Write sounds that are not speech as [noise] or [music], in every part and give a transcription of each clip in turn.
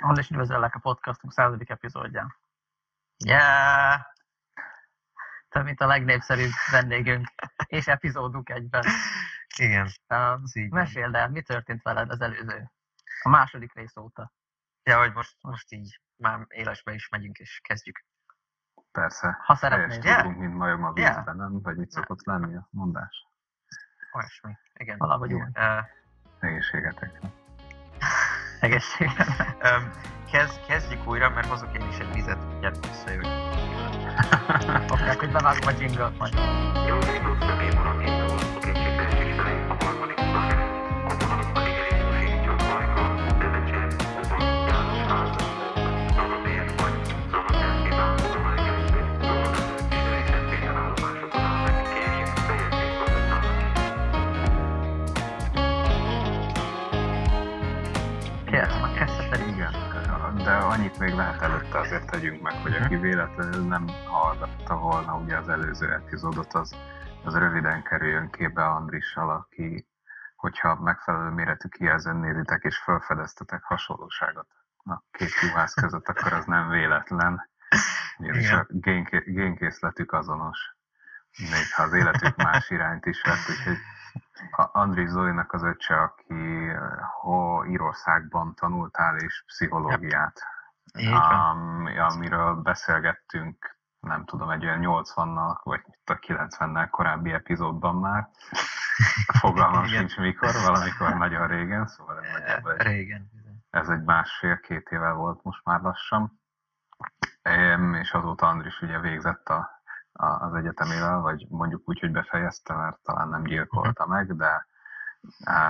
Hol is üdvözöllek a podcastunk századik epizódján. Yeah! Te, mint a legnépszerűbb vendégünk és epizódunk egyben. Igen, Um, meséld el, mi történt veled az előző, a második rész óta? Ja, hogy most, most így már élesbe is megyünk és kezdjük. Persze. Ha Helyes szeretnéd. tudunk, mint majom a Yeah. vízben, nem? Vagy mit szokott lenni a mondás? Olyasmi. Igen. Valahogy. Igen. Uh, Egészségetekre. Egészségedre. [laughs] um, kezd, kezdjük újra, mert hozok én is egy vizet, gyere visszajövök. Fogják, hogy bevágom a jingle majd. Kérlek, annyit még lehet előtte azért tegyünk meg, hogy aki véletlenül nem hallgatta volna ugye az előző epizódot, az, az röviden kerüljön képbe Andrissal, aki, hogyha megfelelő méretű kijelzőn nézitek és felfedeztetek hasonlóságot a két juhász között, akkor az nem véletlen. Ugyanis a génké- génkészletük azonos, még ha az életük más irányt is vett, úgyhogy a Andris Zolinak az öccse, aki eh, ho, Írországban tanultál és pszichológiát, Am- amiről beszélgettünk, nem tudom, egy olyan 80-nal, vagy a 90-nel korábbi epizódban már. Fogalmam [laughs] sincs mikor, valamikor nagyon régen, szóval ez, nagyjából egy, Régen. ez egy másfél-két éve volt most már lassan. És azóta Andris ugye végzett a, a, az egyetemével, vagy mondjuk úgy, hogy befejezte, mert talán nem gyilkolta meg, de,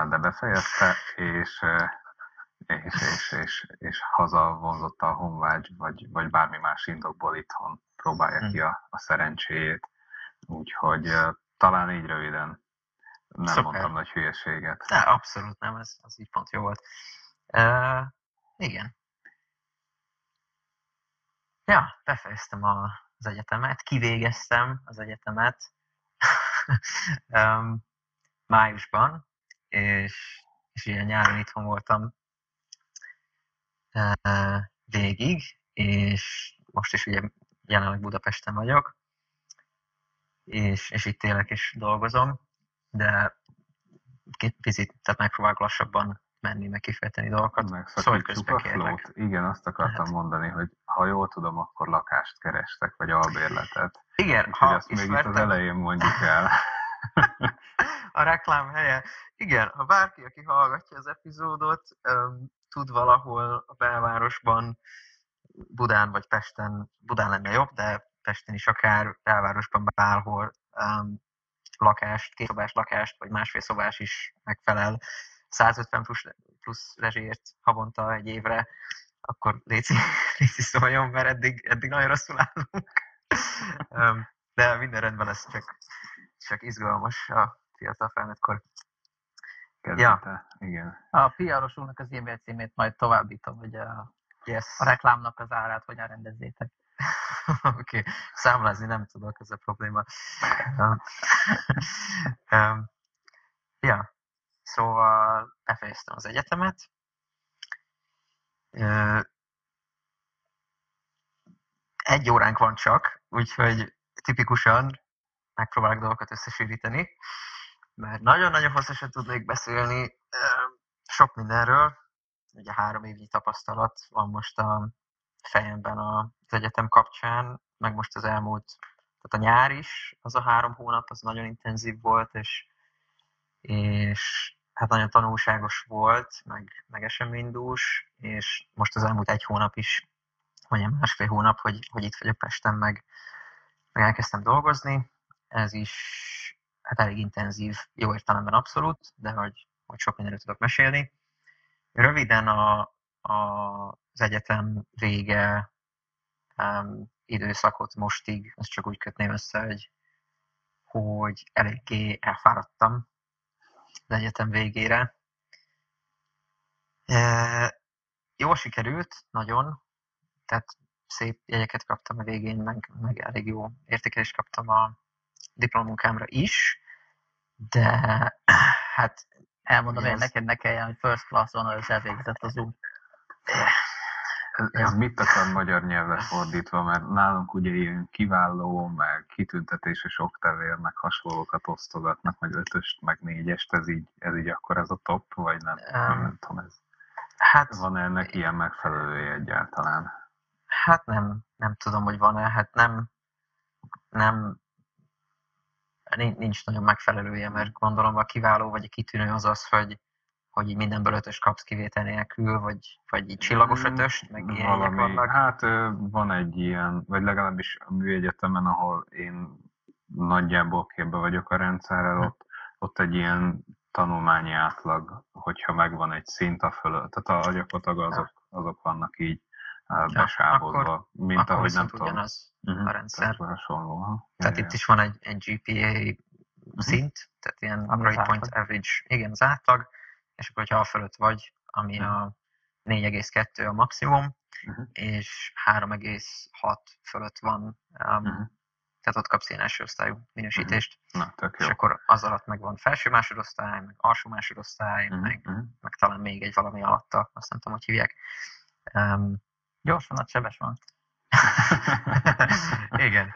de befejezte, és, és, és, és, és haza vonzotta a honvágy, vagy, vagy bármi más indokból itthon próbálja ki a, a szerencséjét. Úgyhogy talán így röviden nem Szuper. mondtam nagy hülyeséget. De abszolút nem, ez az így pont jó volt. Uh, igen. Ja, befejeztem a, az egyetemet, kivégeztem az egyetemet [laughs] um, májusban, és, és ilyen nyáron itthon voltam végig, és most is ugye jelenleg Budapesten vagyok, és, és itt élek és dolgozom, de két picit, tehát megpróbálok lassabban menni, meg kifejteni dolgokat. Szólj Megszakítjuk közbe, a kérlek. Igen, azt akartam Lehet. mondani, hogy ha jól tudom, akkor lakást kerestek, vagy albérletet. Igen, Úgyhogy ha azt még itt az elején mondjuk el. [laughs] [laughs] a reklám helye. Igen, ha bárki, aki hallgatja az epizódot, tud valahol a belvárosban, Budán vagy Pesten, Budán lenne jobb, de Pesten is akár belvárosban bárhol um, lakást, kétszobás lakást, vagy másfél szobás is megfelel 150 plusz, plusz rezsért havonta egy évre, akkor léci, [laughs] léci szóljon, mert eddig, eddig nagyon rosszul állunk. um, de minden rendben lesz, csak, csak izgalmas a fiatal felnőttkor. Kezdete. Igen. A piaros úrnak az e-mail címét majd továbbítom, hogy a, Yes. a reklámnak az árát hogyan rendezzétek. [laughs] Oké, okay. számlázni nem tudok, ez a probléma. Um, um, [laughs] ja, szóval befejeztem az egyetemet. Ö, Egy óránk van csak, úgyhogy tipikusan megpróbálok dolgokat összesűríteni, mert nagyon-nagyon hosszasan tudnék beszélni sok mindenről. Ugye három évnyi tapasztalat van most a fejemben az egyetem kapcsán, meg most az elmúlt, tehát a nyár is, az a három hónap, az nagyon intenzív volt, és, és hát nagyon tanulságos volt, meg, meg eseménydús, és most az elmúlt egy hónap is, vagy másfél hónap, hogy, hogy itt vagyok Pesten, meg, meg elkezdtem dolgozni. Ez is hát elég intenzív, jó értelemben abszolút, de hogy, hogy sok mindenről tudok mesélni. Röviden a, a, az egyetem vége um, időszakot mostig, ezt csak úgy kötném össze, hogy, hogy eléggé elfáradtam az egyetem végére. E, jól sikerült, nagyon, tehát szép jegyeket kaptam a végén, meg, meg elég jó értékelést kaptam a diplomunkámra is, de hát Elmondom én Ez- neked, ne kelljen, hogy first class honors elvégzett az út. Ez, ez mit akar magyar nyelvre fordítva, mert nálunk ugye ilyen kiváló, meg kitüntetéses oktavér, meg hasonlókat osztogatnak, meg ötöst, meg négyest, ez így, ez így akkor ez a top, vagy nem? Um, nem tudom, ez. Hát, Van -e ennek ilyen megfelelője egyáltalán? hát nem, nem tudom, hogy van-e, hát nem, nem, nincs, nincs nagyon megfelelője, mert gondolom a kiváló vagy a kitűnő az az, hogy, hogy így mindenből ötös kapsz kivétel nélkül, vagy, vagy így csillagos ötöst, meg ilyenek Valami, vannak. hát van egy ilyen, vagy legalábbis a műegyetemen, ahol én nagyjából képbe vagyok a rendszerrel, Hm. ott, ott egy ilyen tanulmányi átlag, hogyha megvan egy szint a fölött, tehát a gyakorlatilag azok, azok vannak így ja, besávolva, mint Akkor ahogy nem tudom. ugyanaz Mhm, a rendszer. Tehát hasonló. ha. Tehát Ja, itt is van egy, egy GPA szint, tehát ilyen Ami grade point átlag. average, igen, az átlag, és akkor, hogyha a fölött vagy, ami a 4,2 a maximum, Mhm. és 3,6 fölött van, um, Mhm. tehát ott kapsz ilyen első osztályú minősítést, Na, tök és akkor az alatt meg van felső másodosztály, meg alsó másodosztály, Mhm, meg, mhm. meg talán még egy valami alatta, azt nem tudom, hogy hívják. Um, Gyorsan nagy sebes van. igen.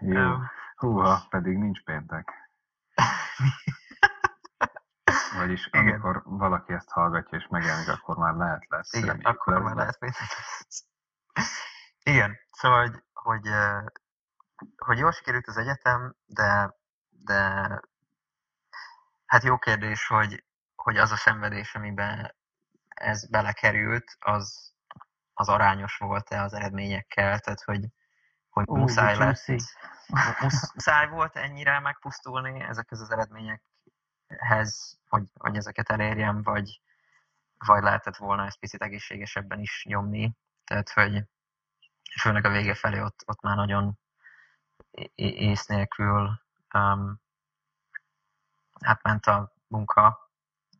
Jó. Húha, pedig nincs péntek. [laughs] Vagyis Igen. amikor valaki ezt hallgatja és megjelenik, akkor már lehet lesz. Igen, akkor lesz, már lehet hogy Igen, szóval, hogy, hogy, hogy jól sikerült az egyetem, de, de hát jó kérdés, hogy, hogy az a szenvedés, amiben ez belekerült, az, az arányos volt-e az eredményekkel, tehát hogy, hogy Ú, muszáj lett, muszáj volt ennyire megpusztulni ezekhez az eredményekhez, hogy, hogy ezeket elérjem, vagy, vagy lehetett volna ezt picit egészségesebben is nyomni. Tehát, hogy főleg a vége felé ott, ott már nagyon ész nélkül um, hát ment a munka.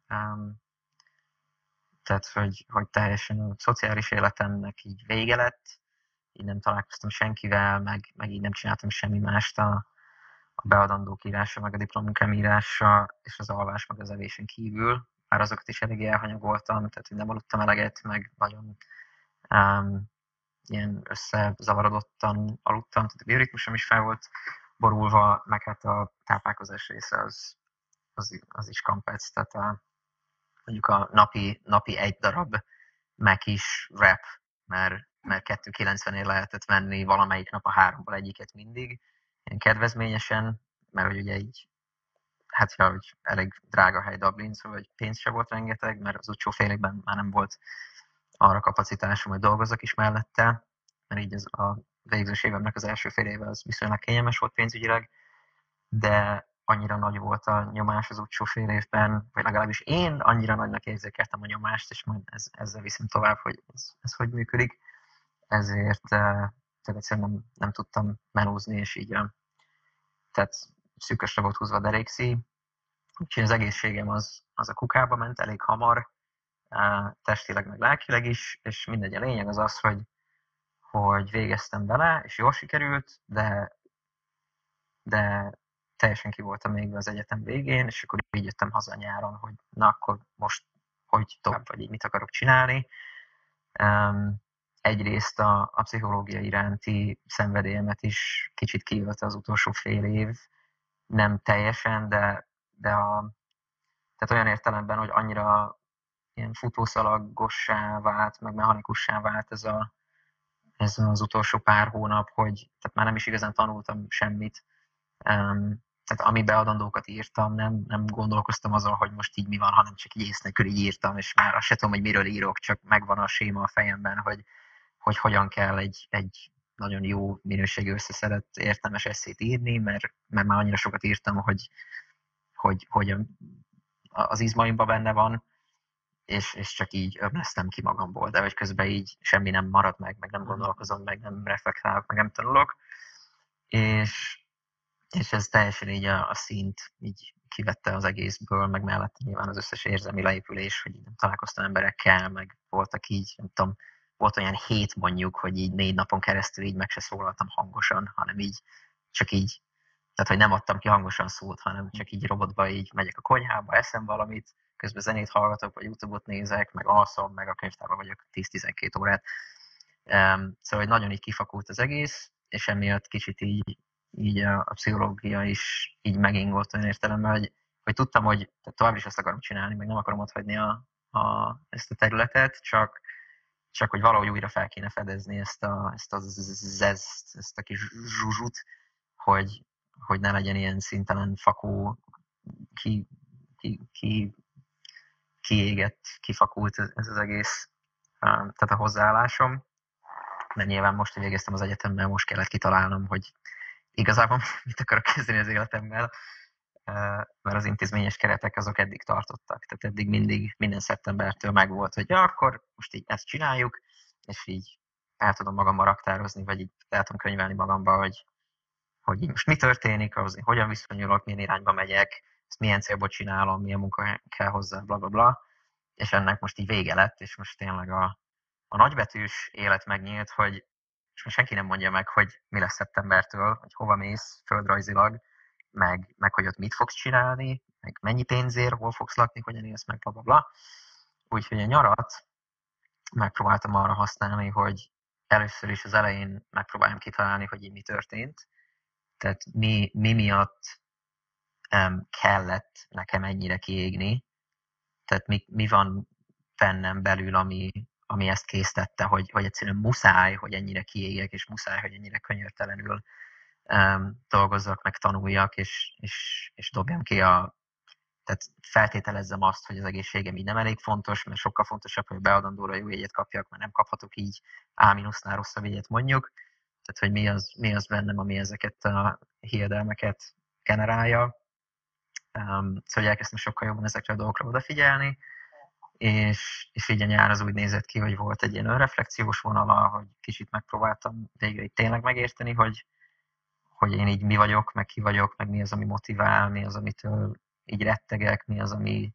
Um, tehát, hogy, hogy teljesen a szociális életemnek így vége lett, így nem találkoztam senkivel, meg, meg így nem csináltam semmi mást a, a beadandók írása, meg a diplomunkám írása, és az alvás, meg az evésen kívül. Már azokat is eléggé elhanyagoltam, tehát hogy nem aludtam eleget, meg nagyon um, ilyen összezavarodottan aludtam, tehát a bioritmusom is fel volt borulva, meg hát a táplálkozás része az, az, az is kampec, tehát a, mondjuk a napi, napi egy darab meg is wrap, mert, mert 2,90-ér lehetett venni valamelyik nap a háromból egyiket mindig, ilyen kedvezményesen, mert hogy ugye így, hát ja, hogy elég drága hely Dublin, szóval hogy pénz se volt rengeteg, mert az utcsó fél évben már nem volt arra kapacitásom, hogy dolgozzak is mellette, mert így az a végzős évemnek az első fél éve az viszonylag kényelmes volt pénzügyileg, de annyira nagy volt a nyomás az utcsó fél évben, vagy legalábbis én annyira nagynak érzékeltem a nyomást, és majd ez, ezzel viszem tovább, hogy ez, ez hogy működik. Ezért eh, tehát egyszerűen nem, nem tudtam menózni, és így eh, tehát szűkösre volt húzva a derékszí, úgyhogy az egészségem az, az a kukába ment elég hamar, eh, testileg meg lelkileg is, és mindegy, a lényeg az az, hogy, hogy végeztem vele, és jól sikerült, de, de teljesen ki voltam még az egyetem végén, és akkor így jöttem haza nyáron, hogy na akkor most hogy tovább, vagy így mit akarok csinálni. Um, egyrészt a, a pszichológia iránti szenvedélyemet is kicsit kiölte az utolsó fél év, nem teljesen, de, de a, tehát olyan értelemben, hogy annyira ilyen futószalagossá vált, meg mechanikussá vált ez, a, ez az utolsó pár hónap, hogy tehát már nem is igazán tanultam semmit. Um, tehát ami beadandókat írtam, nem, nem gondolkoztam azon, hogy most így mi van, hanem csak így ész nélkül így írtam, és már azt se tudom, hogy miről írok, csak megvan a séma a fejemben, hogy, hogy hogyan kell egy, egy nagyon jó minőségű összeszedett értelmes eszét írni, mert, mert már annyira sokat írtam, hogy, hogy, hogy az izmaimban benne van, és, és csak így ömlesztem ki magamból, de hogy közben így semmi nem marad meg, meg nem gondolkozom, meg nem reflektálok, meg nem tanulok. És, és ez teljesen így a, a szint így kivette az egészből, meg mellette nyilván az összes érzelmi leépülés, hogy találkoztam emberekkel, meg voltak így, nem tudom, volt olyan hét mondjuk, hogy így négy napon keresztül így meg se szólaltam hangosan, hanem így csak így, tehát hogy nem adtam ki hangosan szót, hanem csak így robotba így megyek a konyhába, eszem valamit, közben zenét hallgatok, vagy YouTube-ot nézek, meg alszom, meg a könyvtárban vagyok 10-12 órát. Um, szóval nagyon így kifakult az egész, és emiatt kicsit így, így a, a pszichológia is így megingott olyan értelemben, hogy, hogy tudtam, hogy tovább is ezt akarom csinálni, meg nem akarom ott hagyni a, a, ezt a területet, csak, csak hogy valahogy újra fel kéne fedezni ezt a, ezt a zezt, ezt a kis zsuzsut, hogy, hogy ne legyen ilyen szintelen fakó, ki, ki, ki, kiégett, kifakult ez az egész, tehát a hozzáállásom. De nyilván most, hogy végeztem az egyetemmel, most kellett kitalálnom, hogy igazából [laughs] mit akarok kezdeni az életemmel, mert az intézményes keretek azok eddig tartottak. Tehát eddig mindig, minden szeptembertől megvolt, hogy ja, akkor most így ezt csináljuk, és így el tudom magammal raktározni, vagy így el tudom könyvelni magamba, hogy, hogy így most mi történik, az, hogyan viszonyulok, milyen irányba megyek, ezt milyen célból csinálom, milyen munka kell hozzá, bla bla bla. És ennek most így vége lett, és most tényleg a, a nagybetűs élet megnyílt, hogy és most senki nem mondja meg, hogy mi lesz szeptembertől, hogy hova mész földrajzilag, meg, meg hogy ott mit fogsz csinálni, meg mennyi pénzért, hol fogsz lakni, hogyan élsz meg, bla bla bla. Úgyhogy a nyarat megpróbáltam arra használni, hogy először is az elején megpróbáljam kitalálni, hogy így mi történt. Tehát mi, mi miatt um, kellett nekem ennyire kiégni. Tehát mi, mi van bennem belül, ami, ami ezt készítette, hogy, hogy egyszerűen muszáj, hogy ennyire kiégek, és muszáj, hogy ennyire könyörtelenül um, dolgozzak, meg tanuljak, és, és, és dobjam ki a... Tehát feltételezzem azt, hogy az egészségem így nem elég fontos, mert sokkal fontosabb, hogy beadandóra jó jegyet kapjak, mert nem kaphatok így A-nál rosszabb jegyet mondjuk. Tehát, hogy mi az, mi az bennem, ami ezeket a hiedelmeket generálja. Um, szóval elkezdtem sokkal jobban ezekre a dolgokra odafigyelni, és, és így a nyár az úgy nézett ki, hogy volt egy ilyen önreflexiós vonala, hogy kicsit megpróbáltam végre így tényleg megérteni, hogy, hogy én így mi vagyok, meg ki vagyok, meg mi az, ami motivál, mi az, amitől így rettegek, mi az, ami,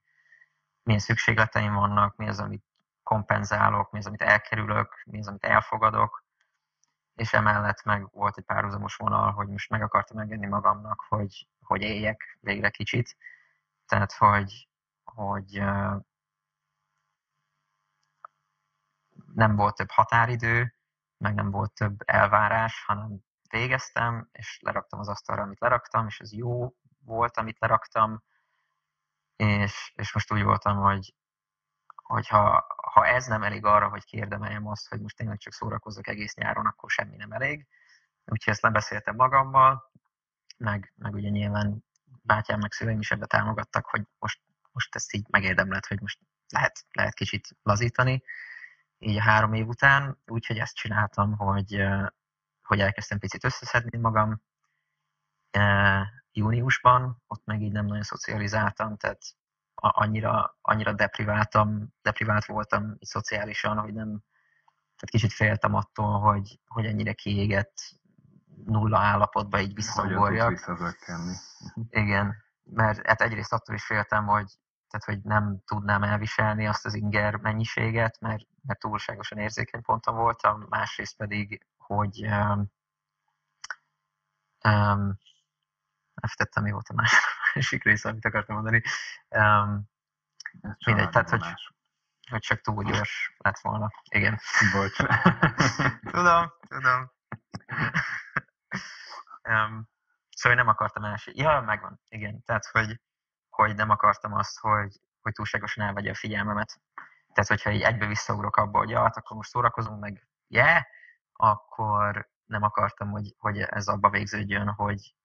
milyen szükségleteim vannak, mi az, amit kompenzálok, mi az, amit elkerülök, mi az, amit elfogadok, és emellett meg volt egy párhuzamos vonal, hogy most meg akartam engedni magamnak, hogy, hogy éljek végre kicsit. Tehát, hogy, hogy nem volt több határidő, meg nem volt több elvárás, hanem végeztem, és leraktam az asztalra, amit leraktam, és ez jó volt, amit leraktam, és, és most úgy voltam, hogy, hogy ha, ha ez nem elég arra, hogy kérdemeljem azt, hogy most tényleg csak szórakozzak egész nyáron, akkor semmi nem elég. Úgyhogy ezt lebeszéltem magammal, meg, meg ugye nyilván bátyám meg szüleim is ebbe támogattak, hogy most, most ezt így megérdemled, hogy most lehet, lehet kicsit lazítani, így a három év után, úgyhogy ezt csináltam, hogy hogy elkezdtem picit összeszedni magam júniusban, ott meg így nem nagyon szocializáltam, tehát annyira, annyira depriváltam, deprivált voltam így szociálisan, hogy nem, tehát kicsit féltem attól, hogy, hogy ennyire kiégett nulla állapotba így visszagorjak. Igen, mert hát egyrészt attól is féltem, hogy, tehát, hogy nem tudnám elviselni azt az inger mennyiséget, mert, mert túlságosan érzékeny ponton voltam, másrészt pedig hogy um, um, elftettem, mi volt a [laughs] másik része, amit akartam mondani. Um, mindegy, tehát, hogy, hogy csak túl gyors lett volna. Igen. Bocs. [laughs] tudom, tudom. um, szóval nem akartam első. Ja, megvan. Igen. Tehát, hogy, hogy nem akartam azt, hogy, hogy túlságosan elvegye a figyelmemet. Tehát, hogyha így egybe visszaugrok abba, hogy ja, hát akkor most szórakozunk, meg yeah, akkor nem akartam, hogy, hogy ez abba végződjön, hogy,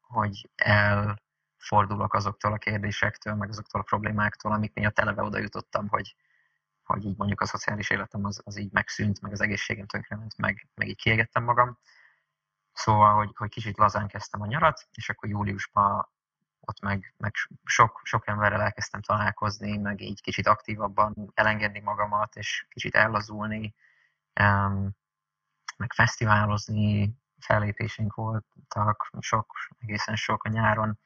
hogy elfordulok azoktól a kérdésektől, meg azoktól a problémáktól, amik miatt eleve oda jutottam, hogy, hogy így mondjuk a szociális életem az, az így megszűnt, meg az egészségem tönkrement, meg, meg így kiegettem magam. Szóval, hogy, hogy kicsit lazán kezdtem a nyarat, és akkor júliusban ott meg, meg sok, sok emberrel elkezdtem találkozni, meg így kicsit aktívabban elengedni magamat, és kicsit ellazulni. Um, meg fesztiválozni, fellépéseink voltak, sok, egészen sok a nyáron.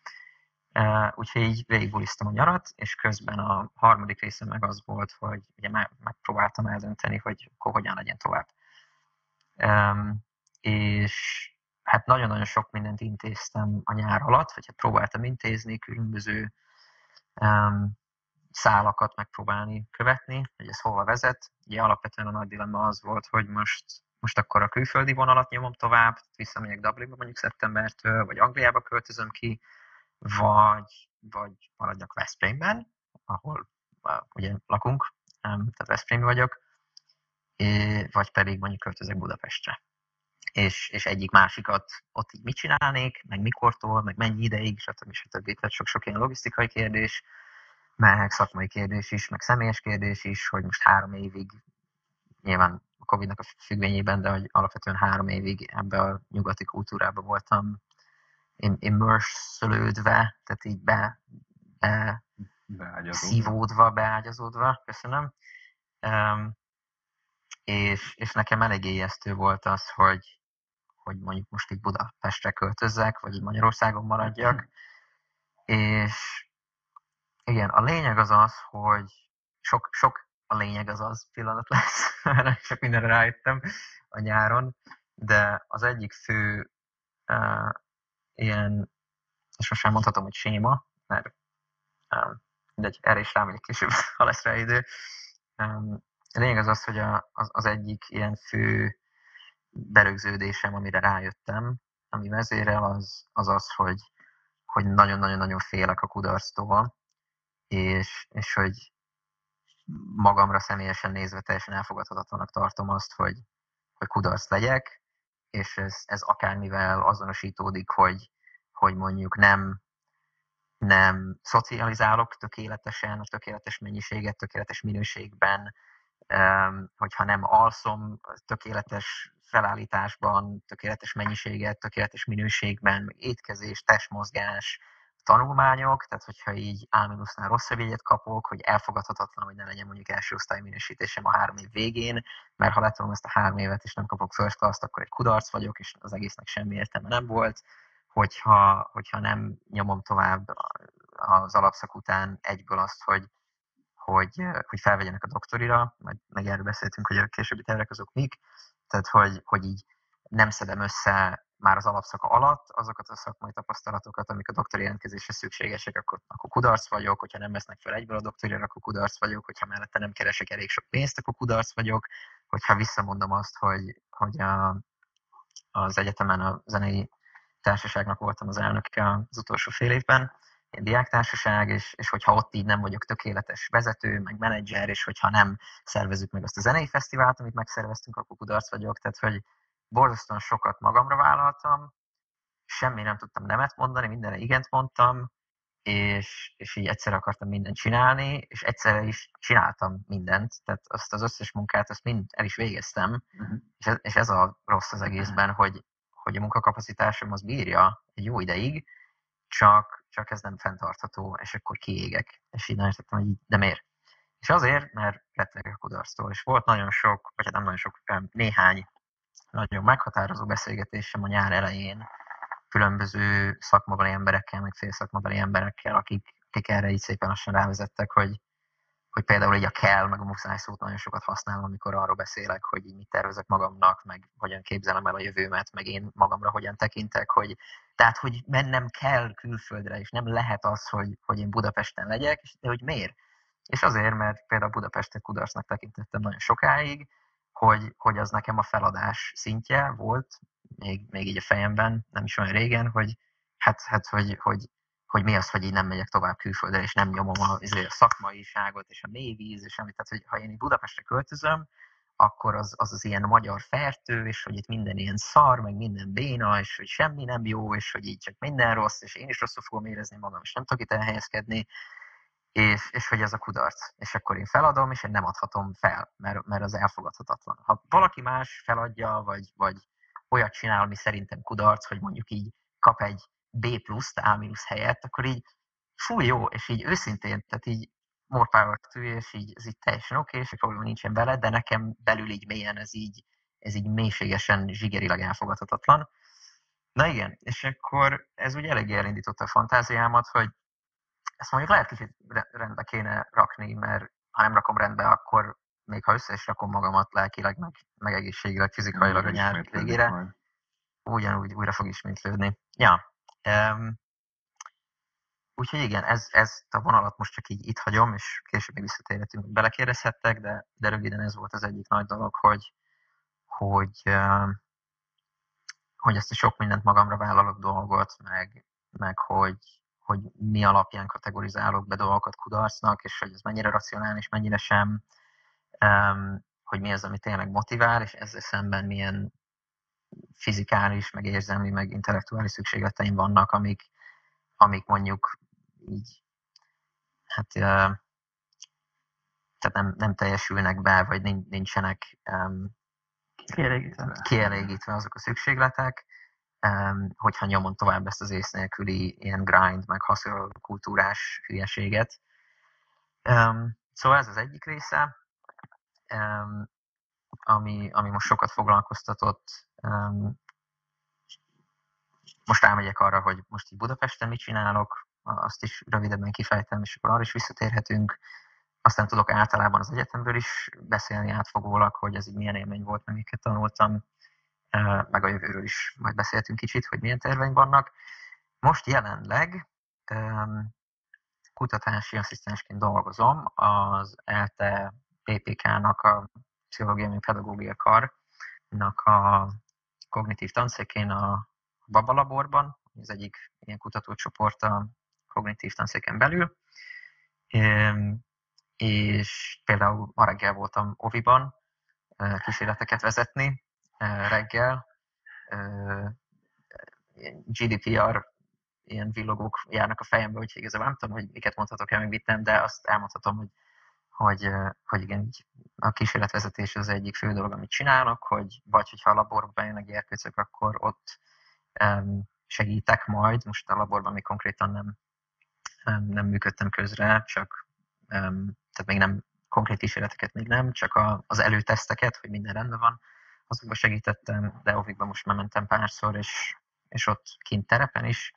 Úgyhogy így végigbulisztam a nyarat, és közben a harmadik része meg az volt, hogy ugye megpróbáltam eldönteni, hogy akkor hogyan legyen tovább. És hát nagyon-nagyon sok mindent intéztem a nyár alatt, vagy hát próbáltam intézni, különböző szálakat megpróbálni követni, hogy ez hova vezet. Ugye alapvetően a nagy dilemma az volt, hogy most, most akkor a külföldi vonalat nyomom tovább, visszamegyek Dublinba mondjuk szeptembertől, vagy Angliába költözöm ki, vagy, vagy maradjak Veszprémben, ahol uh, ugye lakunk, um, tehát Veszprém vagyok, vagy pedig mondjuk költözök Budapestre. És, és egyik másikat ott így mit csinálnék, meg mikortól, meg mennyi ideig, stb. stb. Tehát sok-sok ilyen logisztikai kérdés, meg szakmai kérdés is, meg személyes kérdés is, hogy most három évig, nyilván a Covid-nak a függvényében, de hogy alapvetően három évig ebbe a nyugati kultúrába voltam immerszölődve, tehát így be, be Beágyazódva. szívódva, beágyazódva, köszönöm. Um, és, és nekem elég éjesztő volt az, hogy, hogy mondjuk most így Budapestre költözzek, vagy így Magyarországon maradjak. És igen, a lényeg az az, hogy sok, sok a lényeg az az pillanat lesz, [laughs] mert csak mindenre rájöttem a nyáron, de az egyik fő uh, ilyen, és most már mondhatom, hogy séma, mert um, mindegy, erre is rámegyek később, [laughs] ha lesz rá idő. Um, a lényeg az az, hogy a, az, az egyik ilyen fő berögződésem, amire rájöttem, ami vezérel, az az, az hogy, hogy nagyon-nagyon-nagyon félek a kudarctól, és, és hogy magamra személyesen nézve teljesen elfogadhatatlanak tartom azt, hogy, hogy kudarc legyek, és ez, ez akármivel azonosítódik, hogy, hogy mondjuk nem, nem szocializálok tökéletesen, a tökéletes mennyiséget, tökéletes minőségben, hogyha nem alszom tökéletes felállításban, tökéletes mennyiséget, tökéletes minőségben, étkezés, testmozgás, tanulmányok, tehát hogyha így A-nál rosszabb jegyet kapok, hogy elfogadhatatlan, hogy ne legyen mondjuk első osztály minősítésem a három év végén, mert ha letolom ezt a három évet és nem kapok first class akkor egy kudarc vagyok, és az egésznek semmi értelme nem volt, hogyha, hogyha nem nyomom tovább az alapszak után egyből azt, hogy, hogy, hogy felvegyenek a doktorira, majd meg erről beszéltünk, hogy a későbbi tervek azok mik, tehát hogy, hogy így nem szedem össze már az alapszaka alatt azokat a szakmai tapasztalatokat, amik a doktori jelentkezésre szükségesek, akkor, akkor kudarc vagyok, hogyha nem vesznek fel egyből a doktorira, akkor kudarc vagyok, hogyha mellette nem keresek elég sok pénzt, akkor kudarc vagyok, hogyha visszamondom azt, hogy, hogy a, az egyetemen a zenei társaságnak voltam az elnöke az utolsó fél évben, diáktársaság, és, és hogyha ott így nem vagyok tökéletes vezető, meg menedzser, és hogyha nem szervezük meg azt a zenei fesztivált, amit megszerveztünk, akkor kudarc vagyok, tehát hogy borzasztóan sokat magamra vállaltam, semmi nem tudtam nemet mondani, mindenre igent mondtam, és, és így egyszer akartam mindent csinálni, és egyszerre is csináltam mindent, tehát azt az összes munkát, azt mind el is végeztem, uh-huh. és, ez, és ez a rossz az egészben, hogy, hogy a munkakapacitásom az bírja egy jó ideig, csak, csak ez nem fenntartható, és akkor kiégek. És így nem értettem, hogy de miért? És azért, mert rettegek a kudarctól, és volt nagyon sok, vagy hát nem nagyon sok, néhány nagyon meghatározó beszélgetésem a nyár elején különböző szakmabeli emberekkel, meg félszakmabeli emberekkel, akik, akik erre így szépen lassan rávezettek, hogy, hogy például így a kell, meg a muszáj szót nagyon sokat használom, amikor arról beszélek, hogy így mit tervezek magamnak, meg hogyan képzelem el a jövőmet, meg én magamra hogyan tekintek, hogy tehát, hogy mennem kell külföldre, és nem lehet az, hogy, hogy én Budapesten legyek, de hogy miért? És azért, mert például Budapestet kudarcnak tekintettem nagyon sokáig, hogy, hogy az nekem a feladás szintje volt, még, még így a fejemben, nem is olyan régen, hogy hát, hát hogy, hogy, hogy mi az, hogy így nem megyek tovább külföldre, és nem nyomom a, izé, a szakmaiságot, és a mélyvíz, és amit, tehát, hogy ha én Budapestre költözöm, akkor az, az az ilyen magyar fertő, és hogy itt minden ilyen szar, meg minden béna, és hogy semmi nem jó, és hogy így csak minden rossz, és én is rosszul fogom érezni magam, és nem tudok itt elhelyezkedni, és, és hogy ez a kudarc. És akkor én feladom, és én nem adhatom fel, mert, mert az elfogadhatatlan. Ha valaki más feladja, vagy, vagy olyat csinál, ami szerintem kudarc, hogy mondjuk így kap egy B plusz, A mínusz helyett, akkor így fú, jó, és így őszintén, tehát így more power to és így, ez így teljesen oké, okay, és probléma nincsen vele, de nekem belül így mélyen ez így, ez így mélységesen zsigerileg elfogadhatatlan. Na igen, és akkor ez úgy eléggé elindította a fantáziámat, hogy ezt mondjuk lehet kicsit rendbe kéne rakni, mert ha nem rakom rendbe, akkor még ha össze is rakom magamat lelkileg, meg, meg egészségileg, fizikailag a nyár végére, ugyanúgy újra fog ismétlődni. Ja, um, úgyhogy igen, ez, ezt a vonalat most csak így itt hagyom, és később még visszatérhetünk, hogy belekérdezhettek, de, de röviden ez volt az egyik nagy dolog, hogy, hogy, hogy ezt a sok mindent magamra vállalok dolgot, meg, meg hogy, hogy mi alapján kategorizálok be dolgokat kudarcnak, és hogy ez mennyire racionális, mennyire sem, hogy mi az, ami tényleg motivál, és ezzel szemben milyen fizikális, meg érzelmi, meg intellektuális szükségleteim vannak, amik, amik mondjuk így, hát tehát nem, nem teljesülnek be, vagy nincsenek um, kielégítve. kielégítve azok a szükségletek, um, hogyha nyomon tovább ezt az ész nélküli ilyen grind, meg kultúrás hülyeséget. Um, szóval ez az egyik része, um, ami, ami most sokat foglalkoztatott. Um, most rámegyek arra, hogy most így Budapesten mit csinálok, azt is rövidebben kifejtem, és akkor arra is visszatérhetünk. Aztán tudok általában az egyetemből is beszélni átfogólag, hogy ez így milyen élmény volt, meg miket tanultam, meg a jövőről is majd beszéltünk kicsit, hogy milyen terveink vannak. Most jelenleg kutatási asszisztensként dolgozom az ELTE PPK-nak, a Pszichológiai és Pedagógia Karnak a kognitív tanszékén a Babalaborban, az egyik ilyen kutatócsoport a kognitív tanszéken belül, és például ma reggel voltam Oviban kísérleteket vezetni reggel, GDPR ilyen villogók járnak a fejembe, úgyhogy igazából nem tudom, hogy miket mondhatok el, meg nem, de azt elmondhatom, hogy, hogy, hogy igen, a kísérletvezetés az egyik fő dolog, amit csinálok, hogy vagy hogyha a laborba bejönnek gyerkőcök, akkor ott um, segítek majd, most a laborban még konkrétan nem nem működtem közre, csak tehát még nem konkrét kísérleteket még nem, csak a, az előteszteket, hogy minden rendben van, azokba segítettem, de Ovikban most már mentem párszor, és, és ott kint terepen is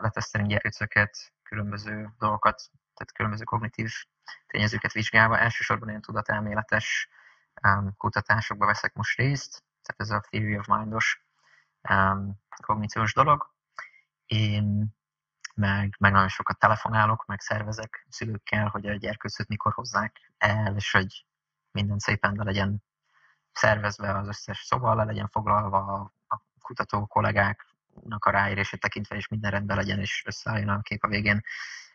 letesztelni gyerkőcöket, különböző dolgokat, tehát különböző kognitív tényezőket vizsgálva. Elsősorban ilyen tudatelméletes um, kutatásokba veszek most részt, tehát ez a Theory of Mindos um, dolog. Én meg, meg nagyon sokat telefonálok, meg szervezek szülőkkel, hogy a gyerkőcöt mikor hozzák el, és hogy minden szépen le legyen szervezve az összes szoba, le legyen foglalva a kutató kollégáknak a ráérését tekintve, és minden rendben legyen, és összeálljon a kép a végén.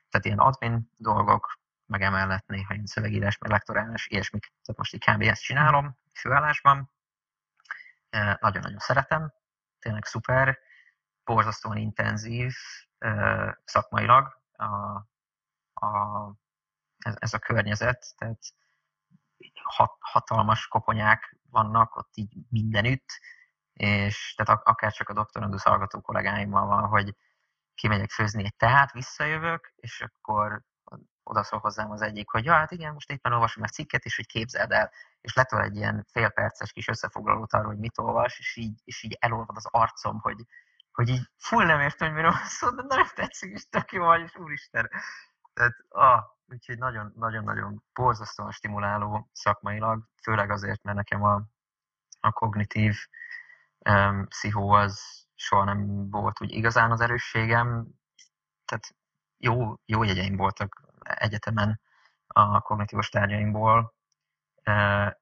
Tehát ilyen admin dolgok, meg emellett néha ilyen szövegírás, meg lektorálás, ilyesmik. Tehát most így kb. ezt csinálom, főállásban. Nagyon-nagyon szeretem, tényleg szuper, borzasztóan intenzív, szakmailag a, a, ez, ez a környezet, tehát hat, hatalmas koponyák vannak ott így mindenütt, és tehát akár csak a doktorandusz hallgató kollégáimmal van, hogy kimegyek főzni egy teát, visszajövök, és akkor oda szól hozzám az egyik, hogy ja, hát igen, most éppen olvasom egy cikket, és hogy képzeld el, és letol egy ilyen félperces kis összefoglalót arról, hogy mit olvas, és így, és így elolvad az arcom, hogy, hogy így full nem értem, hogy miről van szó, de nagyon tetszik, és tök jó vagy, és úristen. Tehát, ah, úgyhogy nagyon-nagyon borzasztóan stimuláló szakmailag, főleg azért, mert nekem a, a kognitív um, pszichó az soha nem volt úgy igazán az erősségem, tehát jó, jó jegyeim voltak egyetemen a kognitívos tárgyaimból,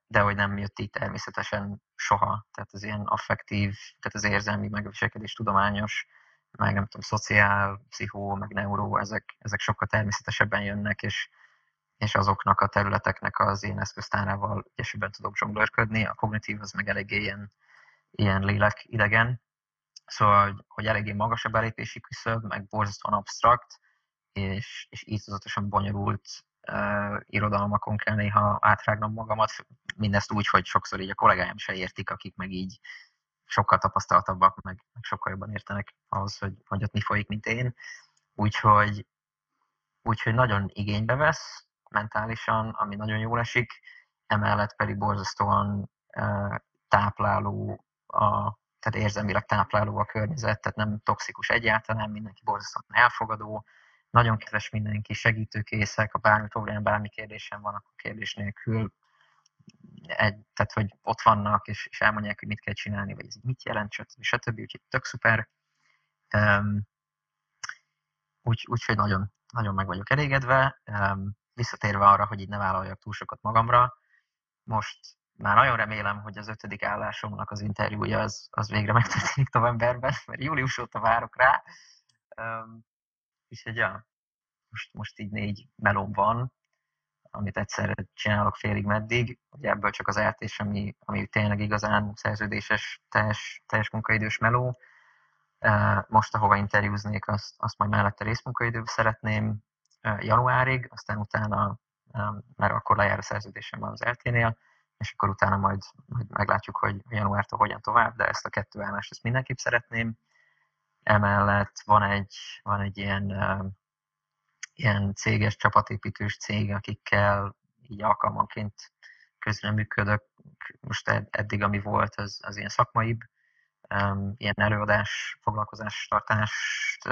de hogy nem jött így természetesen soha. Tehát az ilyen affektív, tehát az érzelmi, meg a viselkedés tudományos, meg nem tudom, szociál, pszichó, meg neuró, ezek, ezek sokkal természetesebben jönnek, és, és azoknak a területeknek az én eszköztárával ügyesebben tudok zsonglőrködni. A kognitív az meg eléggé ilyen, ilyen lélek idegen, szóval, hogy, hogy eléggé magas a belépési küszöb, meg borzasztóan absztrakt, és, és így bonyolult uh, irodalmakon kell néha átrágnom magamat, mindezt úgy, hogy sokszor így a kollégáim se értik, akik meg így sokkal tapasztaltabbak, meg, meg sokkal jobban értenek ahhoz, hogy, hogy ott mi folyik, mint én. Úgyhogy, úgyhogy nagyon igénybe vesz mentálisan, ami nagyon jól esik, emellett pedig borzasztóan uh, tápláló, a, tehát érzelmileg tápláló a környezet, tehát nem toxikus egyáltalán, mindenki borzasztóan elfogadó, nagyon keres mindenki, segítőkészek, ha bármi problémám, bármi kérdésem van, akkor kérdés nélkül egy, tehát hogy ott vannak, és, és elmondják, hogy mit kell csinálni, vagy ez mit jelent, stb. stb. Úgyhogy tök szuper. Um, úgy, úgyhogy nagyon, nagyon meg vagyok elégedve. Um, visszatérve arra, hogy így ne vállaljak túl sokat magamra, most már nagyon remélem, hogy az ötödik állásomnak az interjúja az, az végre megtörténik novemberben, mert július óta várok rá. Um, úgyhogy ja, most, most így négy melóm van, amit egyszerre csinálok félig meddig. Ugye ebből csak az eltés, ami, ami tényleg igazán szerződéses, teljes, teljes munkaidős meló. Most, ahova interjúznék, azt, azt majd mellette részmunkaidőben szeretném januárig, aztán utána, mert akkor lejár a szerződésem az LT-nél, és akkor utána majd, majd meglátjuk, hogy januártól hogyan tovább, de ezt a kettő állást ezt mindenképp szeretném. Emellett van egy, van egy ilyen, ilyen céges csapatépítős cég, akikkel így alkalmanként közreműködök. Most eddig, ami volt, az, az ilyen szakmaibb, ilyen előadás, foglalkozás tartást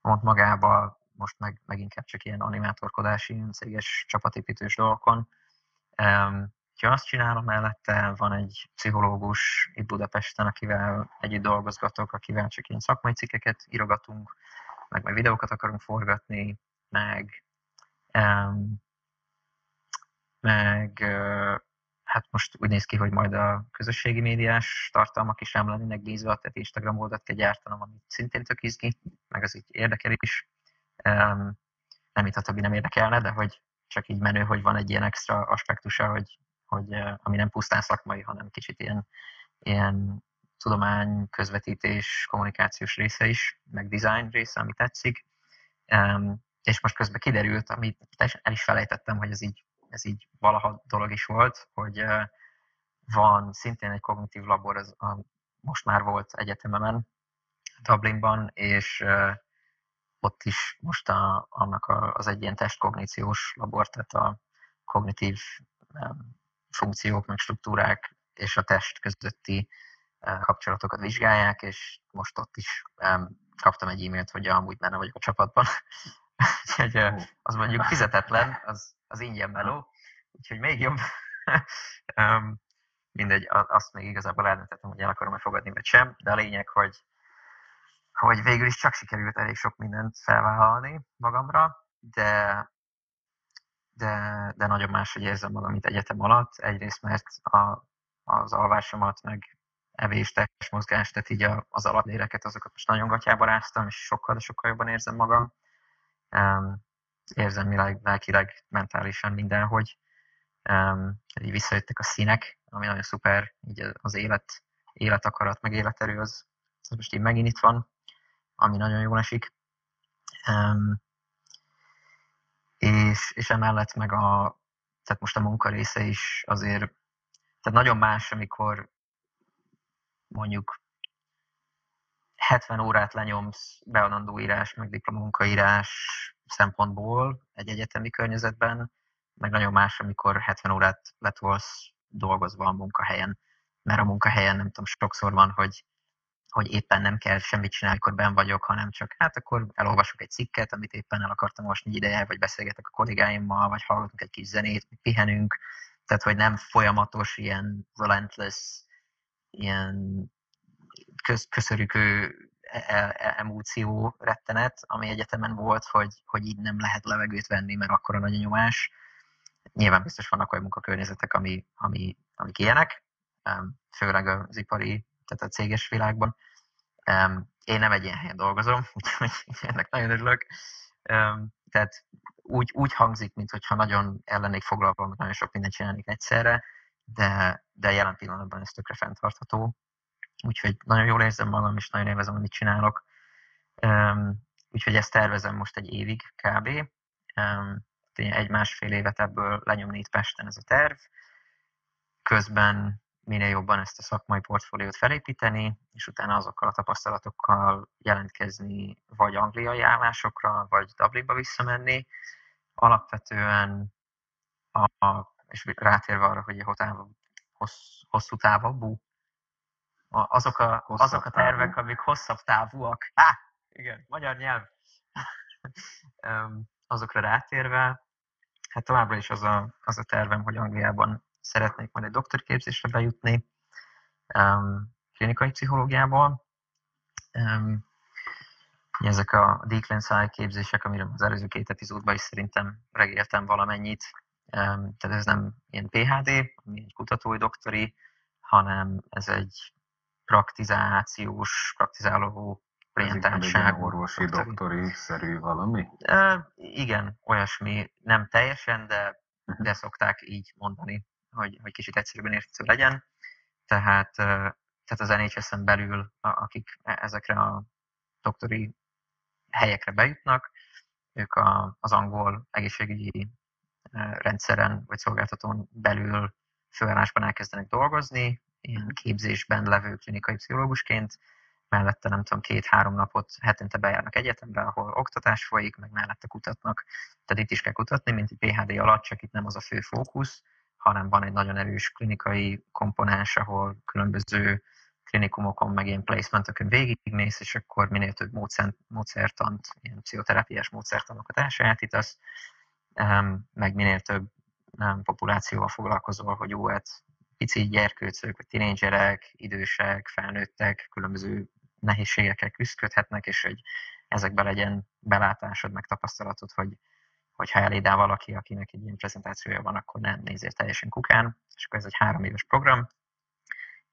mond magába, most meg, meg inkább csak ilyen animátorkodási, ilyen céges csapatépítős dolgokon. Ha azt csinálom mellette, van egy pszichológus itt Budapesten, akivel együtt dolgozgatok, akivel csak ilyen szakmai cikkeket írogatunk, meg majd videókat akarunk forgatni, meg, um, meg uh, hát most úgy néz ki, hogy majd a közösségi médiás tartalmak is rám lennének bízva, tehát Instagram oldalt kell gyártanom, amit szintén tök izgi, meg az így érdekel is. Um, nem itt a többi nem érdekelne, de hogy csak így menő, hogy van egy ilyen extra aspektusa, hogy, hogy ami nem pusztán szakmai, hanem kicsit ilyen, ilyen tudomány, közvetítés, kommunikációs része is, meg design része, ami tetszik. És most közben kiderült, amit el is felejtettem, hogy ez így ez így valaha dolog is volt, hogy van szintén egy kognitív labor, az a, most már volt egyetememen, Dublinban, és ott is most a, annak a, az egy ilyen testkogníciós labor, tehát a kognitív funkciók, meg struktúrák és a test közötti kapcsolatokat vizsgálják, és most ott is kaptam egy e-mailt, hogy amúgy benne vagyok a csapatban. [laughs] Úgyhogy az mondjuk fizetetlen, az, az ingyen meló, úgyhogy még jobb. [laughs] mindegy, azt még igazából eldöntettem, hogy el akarom-e fogadni, vagy sem, de a lényeg, hogy, hogy végül is csak sikerült elég sok mindent felvállalni magamra, de, de, de nagyon máshogy érzem magam, mint egyetem alatt. Egyrészt, mert a, az alvásomat, meg evés, testmozgást, tehát így az alapéreket, azokat most nagyon gatyába ráztam, és sokkal, de sokkal jobban érzem magam. Um, érzelmileg, lelkileg, mentálisan mindenhogy um, így visszajöttek a színek, ami nagyon szuper, így az élet, életakarat, meg életerő az, az most így megint itt van, ami nagyon jól esik. Um, és, és emellett meg a, tehát most a munka része is azért, tehát nagyon más, amikor mondjuk 70 órát lenyomsz beadandó írás, meg diplomunkaírás szempontból egy egyetemi környezetben, meg nagyon más, amikor 70 órát letolsz dolgozva a munkahelyen, mert a munkahelyen nem tudom, sokszor van, hogy, hogy éppen nem kell semmit csinálni, amikor ben vagyok, hanem csak hát akkor elolvasok egy cikket, amit éppen el akartam olvasni ideje, vagy beszélgetek a kollégáimmal, vagy hallgatunk egy kis zenét, pihenünk, tehát hogy nem folyamatos, ilyen relentless, ilyen köz, köszörükő e, e, emóció rettenet, ami egyetemen volt, hogy, hogy így nem lehet levegőt venni, mert akkor a nagy nyomás, Nyilván biztos vannak olyan munkakörnyezetek, ami, ami, amik ilyenek, főleg az ipari, tehát a céges világban. Én nem egy ilyen helyen dolgozom, [laughs] úgyhogy ennek nagyon örülök. Tehát úgy, úgy hangzik, mintha nagyon ellennék foglalva, mert nagyon sok mindent csinálnék egyszerre, de, de jelen pillanatban ez tökre fenntartható. Úgyhogy nagyon jól érzem magam, és nagyon élvezem, amit csinálok. Úgyhogy ezt tervezem most egy évig kb egy-másfél évet ebből lenyomni itt Pesten ez a terv. Közben minél jobban ezt a szakmai portfóliót felépíteni, és utána azokkal a tapasztalatokkal jelentkezni vagy angliai állásokra, vagy Dublinba visszamenni. Alapvetően, a, és rátérve arra, hogy a hossz, hosszú távú, azok a, azok a tervek, amik hosszabb távúak. Á, igen, magyar nyelv. [laughs] azokra rátérve, hát továbbra is az a, az a tervem, hogy Angliában szeretnék majd egy doktorképzésre bejutni, um, klinikai pszichológiából. Um, ezek a Declan Sci képzések, amiről az előző két epizódban is szerintem regéltem valamennyit, tehát ez nem ilyen PHD, ami egy kutatói doktori, hanem ez egy praktizációs, praktizáló orientáltságú. orvosi doktori-szerű valami? E, igen, olyasmi, nem teljesen, de, de szokták így mondani, hogy, hogy kicsit egyszerűbben érthető legyen. Tehát, tehát az NHS-en belül, akik e, ezekre a doktori helyekre bejutnak, ők a, az angol egészségügyi rendszeren vagy szolgáltatón belül főállásban elkezdenek dolgozni, ilyen mhm. képzésben levő klinikai pszichológusként, mellette nem tudom, két-három napot hetente bejárnak egyetemre, ahol oktatás folyik, meg mellette kutatnak. Tehát itt is kell kutatni, mint egy PHD alatt, csak itt nem az a fő fókusz, hanem van egy nagyon erős klinikai komponens, ahol különböző klinikumokon, meg ilyen placementokon végigmész, és akkor minél több módszert, módszertant, ilyen pszichoterápiás módszertanokat elsajátítasz, meg minél több populációval foglalkozol, hogy jó, hát pici gyerkőcök, vagy tinédzserek, idősek, felnőttek, különböző nehézségekkel küzdködhetnek, és hogy ezekbe legyen belátásod, meg tapasztalatod, hogy hogyha eléd áll valaki, akinek egy ilyen prezentációja van, akkor nem nézzél teljesen kukán. És akkor ez egy három éves program,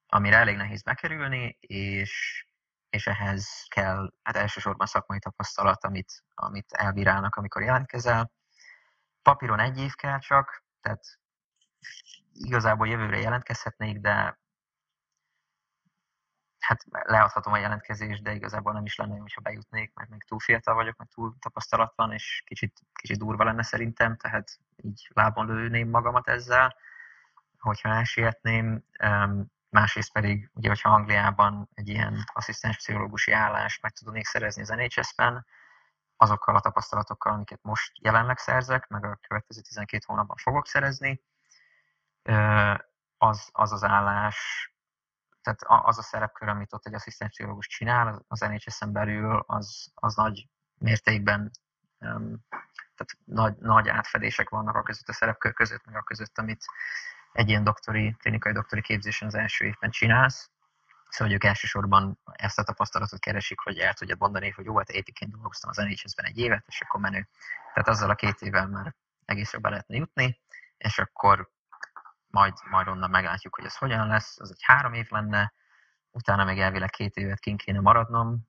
amire elég nehéz bekerülni, és, és ehhez kell hát elsősorban szakmai tapasztalat, amit, amit elbírálnak, amikor jelentkezel. Papíron egy év kell csak, tehát igazából jövőre jelentkezhetnék, de hát leadhatom a jelentkezést, de igazából nem is lenne jó, ha bejutnék, mert még túl fiatal vagyok, meg túl tapasztalatlan, és kicsit, kicsit durva lenne szerintem, tehát így lábon lőném magamat ezzel, hogyha elsietném. Másrészt pedig, ugye, hogyha Angliában egy ilyen asszisztens pszichológusi állást meg tudnék szerezni az NHS-ben, azokkal a tapasztalatokkal, amiket most jelenleg szerzek, meg a következő 12 hónapban fogok szerezni, az az, az állás, tehát az a szerepkör, amit ott egy asszisztens pszichológus csinál, az NHS-en belül, az, az nagy mértékben, tehát nagy, nagy átfedések vannak a között a szerepkör között, meg a között, amit egy ilyen doktori, klinikai doktori képzésen az első évben csinálsz. Szóval, hogy ők elsősorban ezt a tapasztalatot keresik, hogy el tudjad mondani, hogy jó, hát épiként dolgoztam az NHS-ben egy évet, és akkor menő. Tehát azzal a két évvel már egész be lehetne jutni, és akkor majd, majd onnan meglátjuk, hogy ez hogyan lesz. Az egy három év lenne, utána még elvileg két évet kint kéne maradnom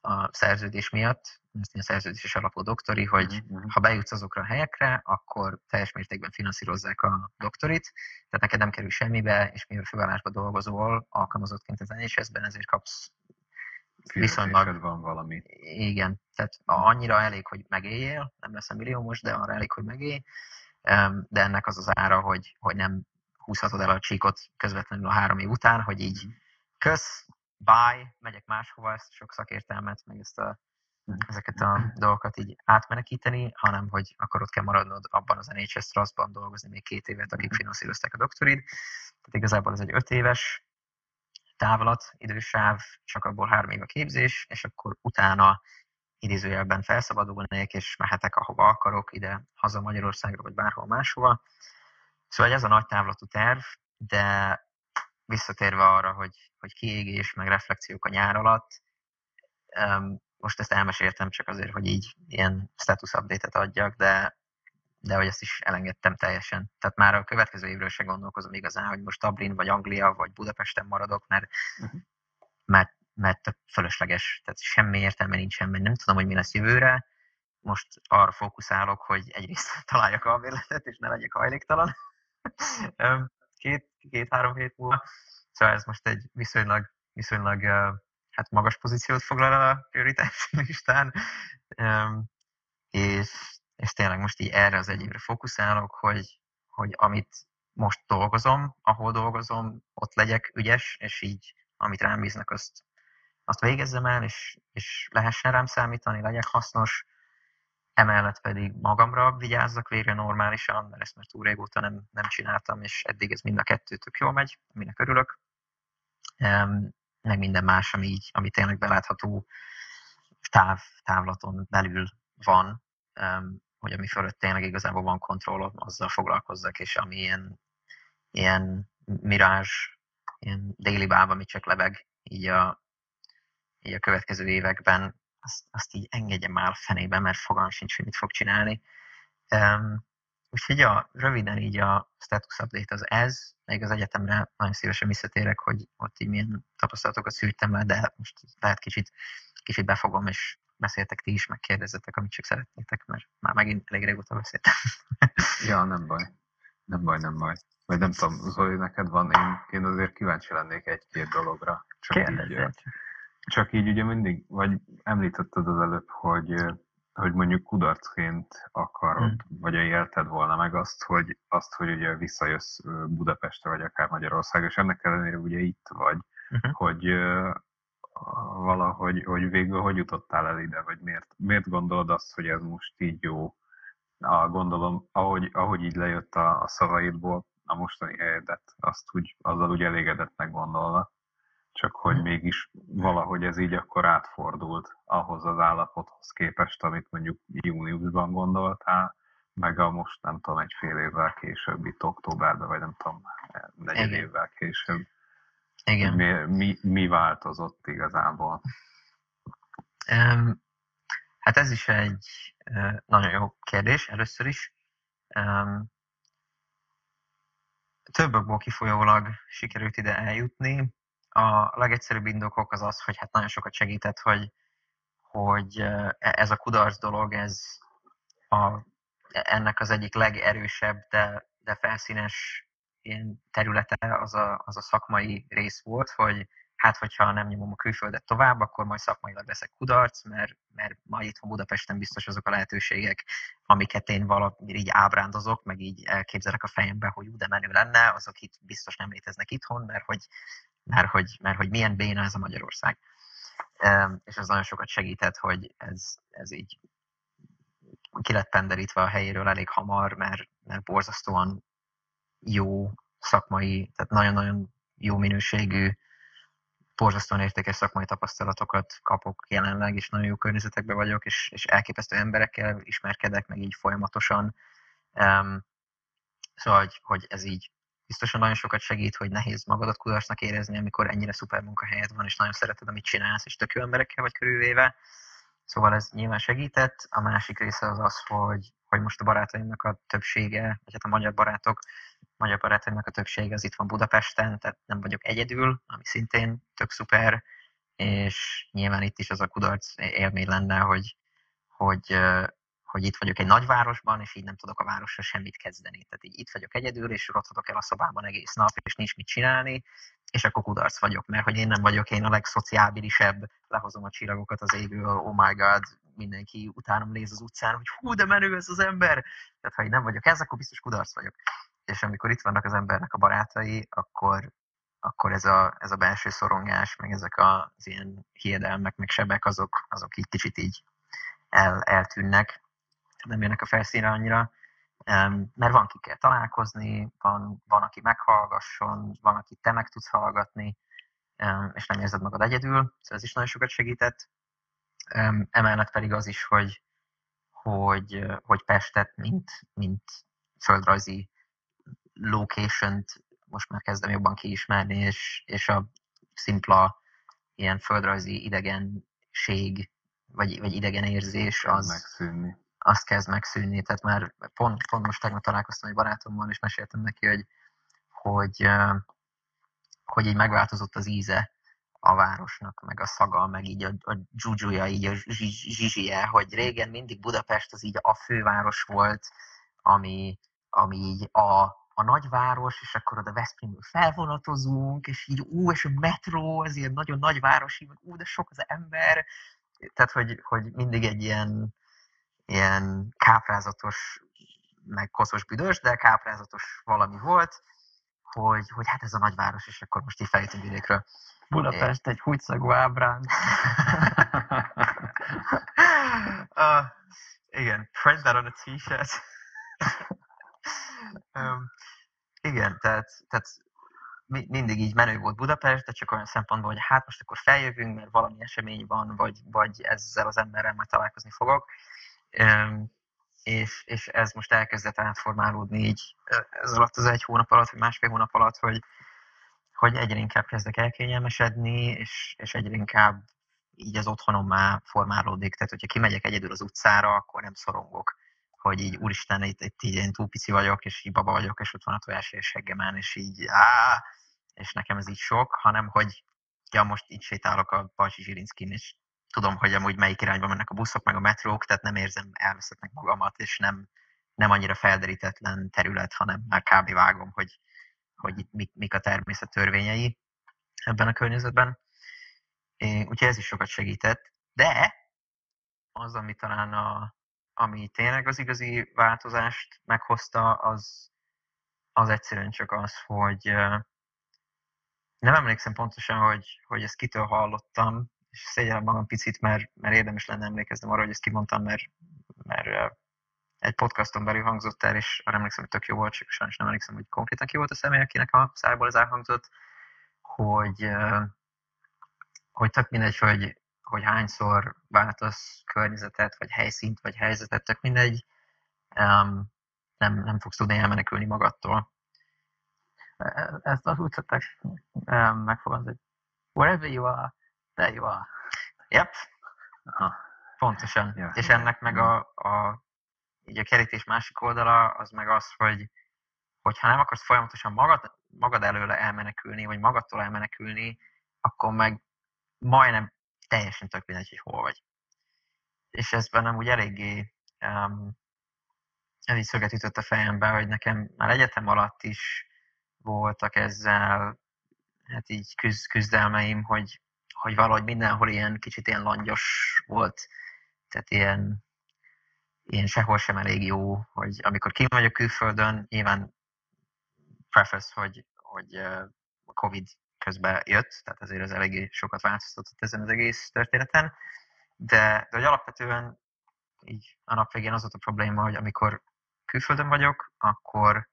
a szerződés miatt, ezt a szerződéses alapú doktori, hogy mm-hmm. ha bejutsz azokra a helyekre, akkor teljes mértékben finanszírozzák a doktorit, tehát neked nem kerül semmibe, és mivel főállásban dolgozol alkalmazottként az NHS-ben, ezért kapsz viszonylag... van valami. Igen, tehát annyira elég, hogy megéljél, nem lesz a milliómos, de arra elég, hogy megélj, de ennek az az ára, hogy, hogy nem húzhatod el a csíkot közvetlenül a három év után, hogy így mhm. kösz, bye, megyek máshova, ezt sok szakértelmet, meg ezt a, mhm. ezeket a dolgokat így átmenekíteni, hanem hogy akkor ott kell maradnod abban az NHS Trustban dolgozni még két évet, akik mhm. finanszírozták a doktorid. Tehát igazából ez egy öt éves távlat, idősáv, csak abból három év a képzés, és akkor utána idézőjelben felszabadulnék, és mehetek ahova akarok, ide, haza Magyarországra, vagy bárhol máshova. Szóval ez a nagy távlatú terv, de visszatérve arra, hogy, hogy kiégés, meg reflexiók a nyár alatt, most ezt elmeséltem csak azért, hogy így ilyen status update-et adjak, de, de hogy ezt is elengedtem teljesen. Tehát már a következő évről se gondolkozom igazán, hogy most Dublin, vagy Anglia, vagy Budapesten maradok, mert, uh-huh. mert mert tök fölösleges, tehát semmi értelme nincsen, mert nem tudom, hogy mi lesz jövőre. Most arra fókuszálok, hogy egyrészt [laughs] találjak a bérletet, és ne legyek hajléktalan. [laughs] két, két-három hét múlva. Szóval ez most egy viszonylag, viszonylag hát magas pozíciót foglal a prioritás listán. És, és tényleg most így erre az egy évre fókuszálok, hogy, hogy amit most dolgozom, ahol dolgozom, ott legyek ügyes, és így amit rám bíznak, azt azt végezzem el, és, és lehessen rám számítani, legyek hasznos, emellett pedig magamra vigyázzak végre normálisan, mert ezt már túl régóta nem, nem csináltam, és eddig ez mind a kettő tök jól megy, aminek örülök. Meg minden más, ami, így, ami tényleg belátható táv, távlaton belül van, hogy ami fölött tényleg igazából van kontrollom, azzal foglalkozzak, és ami ilyen, ilyen mirázs, ilyen déli báb, ami csak lebeg így a, így a következő években, azt, azt így engedje már fenébe, mert fogalmam sincs, hogy mit fog csinálni. Um, úgyhogy ja, röviden így a status update az ez, még az egyetemre nagyon szívesen visszatérek, hogy ott így milyen tapasztalatokat szűrtem le, de most lehet kicsit, kicsit befogom, és beszéltek ti is, meg kérdezzetek, amit csak szeretnétek, mert már megint elég régóta beszéltem. [laughs] ja, nem baj. Nem baj, nem baj. Vagy nem tudom, Zoli, neked van, én, én azért kíváncsi lennék egy-két dologra. Csak így, csak így ugye mindig, vagy említetted az előbb, hogy, hogy mondjuk kudarcként akarod, hmm. vagy élted volna meg azt, hogy, azt, hogy ugye visszajössz Budapestre, vagy akár Magyarország, és ennek ellenére ugye itt vagy, uh-huh. hogy valahogy, hogy végül hogy jutottál el ide, vagy miért, miért gondolod azt, hogy ez most így jó? A, gondolom, ahogy, ahogy így lejött a, a szavaidból, a mostani helyedet, azt úgy, azzal úgy elégedettnek gondolnak csak hogy mégis valahogy ez így akkor átfordult ahhoz az állapothoz képest, amit mondjuk júniusban gondoltál, meg a most nem tudom, egy fél évvel később, itt októberben, vagy nem tudom, negyed évvel később. Igen. Mi, mi, mi változott igazából? Um, hát ez is egy uh, nagyon jó kérdés először is. Um, több okból kifolyólag sikerült ide eljutni a legegyszerűbb indokok az az, hogy hát nagyon sokat segített, hogy, hogy e, ez a kudarc dolog, ez a, ennek az egyik legerősebb, de, de felszínes ilyen területe az a, az a szakmai rész volt, hogy hát hogyha nem nyomom a külföldet tovább, akkor majd szakmailag leszek kudarc, mert, mert majd itthon Budapesten biztos azok a lehetőségek, amiket én valami így ábrándozok, meg így elképzelek a fejembe, hogy ú, de menő lenne, azok itt biztos nem léteznek itthon, mert hogy mert hogy, mert hogy milyen béna ez a Magyarország. És ez nagyon sokat segített, hogy ez, ez így ki lett penderítve a helyéről elég hamar, mert, mert borzasztóan jó szakmai, tehát nagyon-nagyon jó minőségű, borzasztóan értékes szakmai tapasztalatokat kapok jelenleg, és nagyon jó környezetekben vagyok, és, és elképesztő emberekkel ismerkedek, meg így folyamatosan. Um, szóval, hogy, hogy ez így biztosan nagyon sokat segít, hogy nehéz magadat kudarcnak érezni, amikor ennyire szuper munkahelyed van, és nagyon szereted, amit csinálsz, és tök jó emberekkel vagy körülvéve. Szóval ez nyilván segített. A másik része az az, hogy, hogy most a barátaimnak a többsége, vagy hát a magyar barátok, magyar barátaimnak a többsége az itt van Budapesten, tehát nem vagyok egyedül, ami szintén tök szuper, és nyilván itt is az a kudarc élmény lenne, hogy, hogy hogy itt vagyok egy nagyvárosban, és így nem tudok a városra semmit kezdeni. Tehát így itt vagyok egyedül, és rothadok el a szobában egész nap, és nincs mit csinálni, és akkor kudarc vagyok, mert hogy én nem vagyok én a legszociábilisebb, lehozom a csillagokat az égről, oh my god, mindenki utánom néz az utcán, hogy hú, de menő ez az ember. Tehát ha én nem vagyok ez, akkor biztos kudarc vagyok. És amikor itt vannak az embernek a barátai, akkor, akkor ez a, ez a belső szorongás, meg ezek az ilyen hiedelmek, meg sebek, azok, azok így kicsit így el, eltűnnek, nem jönnek a felszínre annyira, mert van kell találkozni, van, van, aki meghallgasson, van, aki te meg tudsz hallgatni, és nem érzed magad egyedül, szóval ez is nagyon sokat segített. Emellett pedig az is, hogy, hogy, hogy Pestet, mint, mint földrajzi location most már kezdem jobban kiismerni, és, és a szimpla ilyen földrajzi idegenség, vagy, vagy idegen érzés az, megszűnni azt kezd megszűnni. Tehát már pont, pont most tegnap találkoztam egy barátommal, és meséltem neki, hogy, hogy, hogy így megváltozott az íze a városnak, meg a szaga, meg így a, a dzsuzsuja, így a zsizsie, hogy régen mindig Budapest az így a főváros volt, ami, ami így a, a nagyváros, és akkor oda Veszprémből felvonatozunk, és így ú, és a metró, az ilyen nagyon nagyvárosi, meg ú, de sok az ember, tehát hogy, hogy mindig egy ilyen, ilyen káprázatos, meg koszos büdös, de káprázatos valami volt, hogy, hogy hát ez a nagyváros, és akkor most így feljöttünk vidékről. Budapest egy húgyszagú ábrán. [laughs] uh, igen, print that on a t-shirt. [laughs] um, igen, tehát, tehát mindig így menő volt Budapest, de csak olyan szempontból, hogy hát most akkor feljövünk, mert valami esemény van, vagy, vagy ezzel az emberrel majd találkozni fogok és, és ez most elkezdett átformálódni így ez alatt az egy hónap alatt, vagy másfél hónap alatt, hogy, hogy egyre inkább kezdek elkényelmesedni, és, és egyre inkább így az otthonom már formálódik. Tehát, hogyha kimegyek egyedül az utcára, akkor nem szorongok, hogy így úristen, itt, itt így én túl pici vagyok, és így baba vagyok, és ott van a tojás és seggemen, és így á, és nekem ez így sok, hanem hogy ja, most így sétálok a Balcsi Zsirinszkin, és tudom, hogy amúgy melyik irányba mennek a buszok, meg a metrók, tehát nem érzem elveszettnek magamat, és nem, nem annyira felderítetlen terület, hanem már kb. vágom, hogy, hogy itt mik, mik a természet törvényei ebben a környezetben. É, úgyhogy ez is sokat segített. De az, ami talán a, ami tényleg az igazi változást meghozta, az, az egyszerűen csak az, hogy nem emlékszem pontosan, hogy, hogy ezt kitől hallottam, szégyellem magam picit, mert, mert érdemes lenne emlékeznem arra, hogy ezt kimondtam, mert, mert egy podcaston belül hangzott el, és arra emlékszem, hogy tök jó volt, csak sajnos nem emlékszem, hogy konkrétan ki volt a személy, akinek a szájból ez elhangzott, hogy, hogy tök mindegy, hogy, hogy hányszor változ környezetet, vagy helyszínt, vagy helyzetet, tök mindegy, nem, nem fogsz tudni elmenekülni magadtól. E, ezt az úgy szokták megfogalmazni, wherever you are, there you are. Yep. Aha. Pontosan. Ja, és ennek meg a, a, így a kerítés másik oldala, az meg az, hogy hogyha nem akarsz folyamatosan magad, magad előle elmenekülni, vagy magadtól elmenekülni, akkor meg majdnem teljesen tök mindegy, hogy hol vagy. És ez bennem úgy eléggé um, ez így szöget ütött a fejembe, hogy nekem már egyetem alatt is voltak ezzel hát így küzd, küzdelmeim, hogy, hogy valahogy mindenhol ilyen kicsit ilyen langyos volt, tehát ilyen, ilyen sehol sem elég jó, hogy amikor kim vagyok külföldön, nyilván preface, hogy, hogy a Covid közben jött, tehát azért ez eléggé sokat változtatott ezen az egész történeten, de, de hogy alapvetően így a nap végén az volt a probléma, hogy amikor külföldön vagyok, akkor,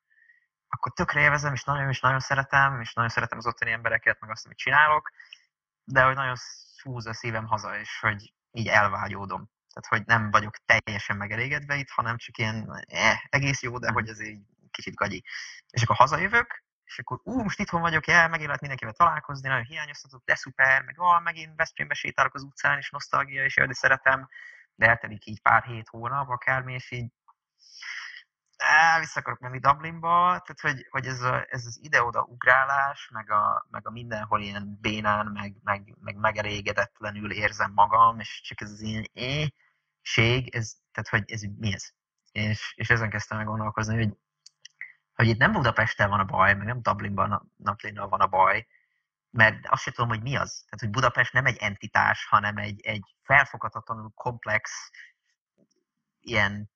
akkor tökre élvezem, és nagyon, és nagyon szeretem, és nagyon szeretem az ottani embereket, meg azt, amit csinálok, de hogy nagyon húz a szívem haza, és hogy így elvágyódom. Tehát, hogy nem vagyok teljesen megelégedve itt, hanem csak ilyen eh, egész jó, de hogy ez így kicsit gagyi. És akkor hazajövök, és akkor ú, most itthon vagyok, el, megint lehet mindenkivel találkozni, nagyon hiányoztatok, de szuper, meg ah, megint Veszprémbe sétálok az utcán, és nosztalgia, és jaj, de szeretem, de eltelik így pár hét hónap, akármi, és így á, vissza akarok menni Dublinba, tehát hogy, hogy ez, a, ez az ide-oda ugrálás, meg a, meg a mindenhol ilyen bénán, meg, meg, meg megelégedetlenül érzem magam, és csak ez az ilyen éjség, ez, tehát hogy ez mi ez? És, és ezen kezdtem meg gondolkozni, hogy hogy itt nem Budapesten van a baj, meg nem Dublinban, Dublinnal van a baj, mert azt sem tudom, hogy mi az. Tehát, hogy Budapest nem egy entitás, hanem egy, egy felfoghatatlanul komplex, ilyen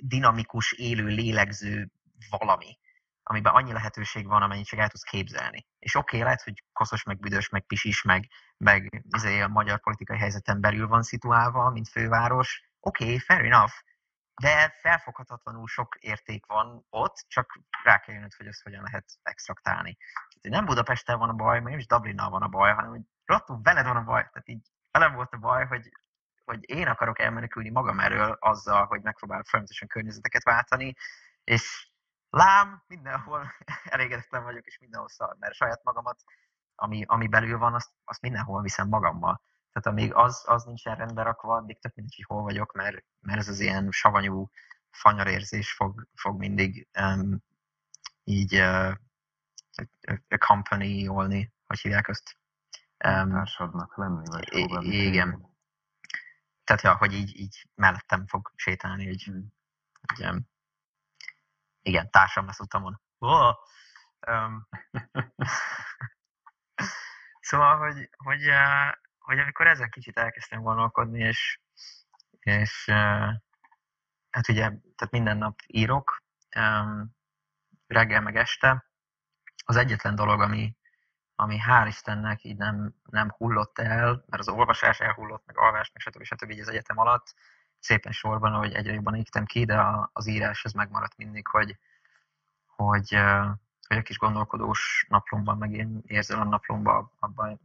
dinamikus, élő, lélegző valami, amiben annyi lehetőség van, amennyit csak el tudsz képzelni. És oké, okay, lehet, hogy koszos, meg büdös, meg pisis, meg, meg izé a magyar politikai helyzeten belül van szituálva, mint főváros. Oké, okay, fair enough de felfoghatatlanul sok érték van ott, csak rá kell jönnöd, hogy ezt hogyan lehet extraktálni. Tehát, nem Budapesten van a baj, meg nem is Dublinnal van a baj, hanem hogy rottul veled van a baj. Tehát így velem volt a baj, hogy, hogy én akarok elmenekülni magam erről azzal, hogy megpróbálok folyamatosan környezeteket váltani, és lám, mindenhol [laughs] elégedetlen vagyok, és mindenhol szar, mert saját magamat, ami, ami belül van, azt, azt mindenhol viszem magammal. Tehát amíg az, az nincsen rendben rakva, addig tök mindegy, hogy hol vagyok, mert, mert ez az ilyen savanyú fanyarérzés fog, fog mindig um, így uh, accompany-olni, hogy hívják azt. Um, Társadnak lenni, vagy Igen. Tehát, ja, hogy így, így mellettem fog sétálni, hogy, hogy um, igen, társam lesz utamon. Oh! Um, [laughs] szóval, hogy, hogy hogy amikor ezen kicsit elkezdtem gondolkodni, és, és hát ugye, tehát minden nap írok, reggel meg este, az egyetlen dolog, ami, ami hál' Istennek így nem, nem hullott el, mert az olvasás elhullott, meg alvás, meg stb. stb. így az egyetem alatt, szépen sorban, hogy egyre jobban égtem ki, de az írás ez megmaradt mindig, hogy, hogy, hogy a kis gondolkodós naplomban, meg én érzelem naplomban, abban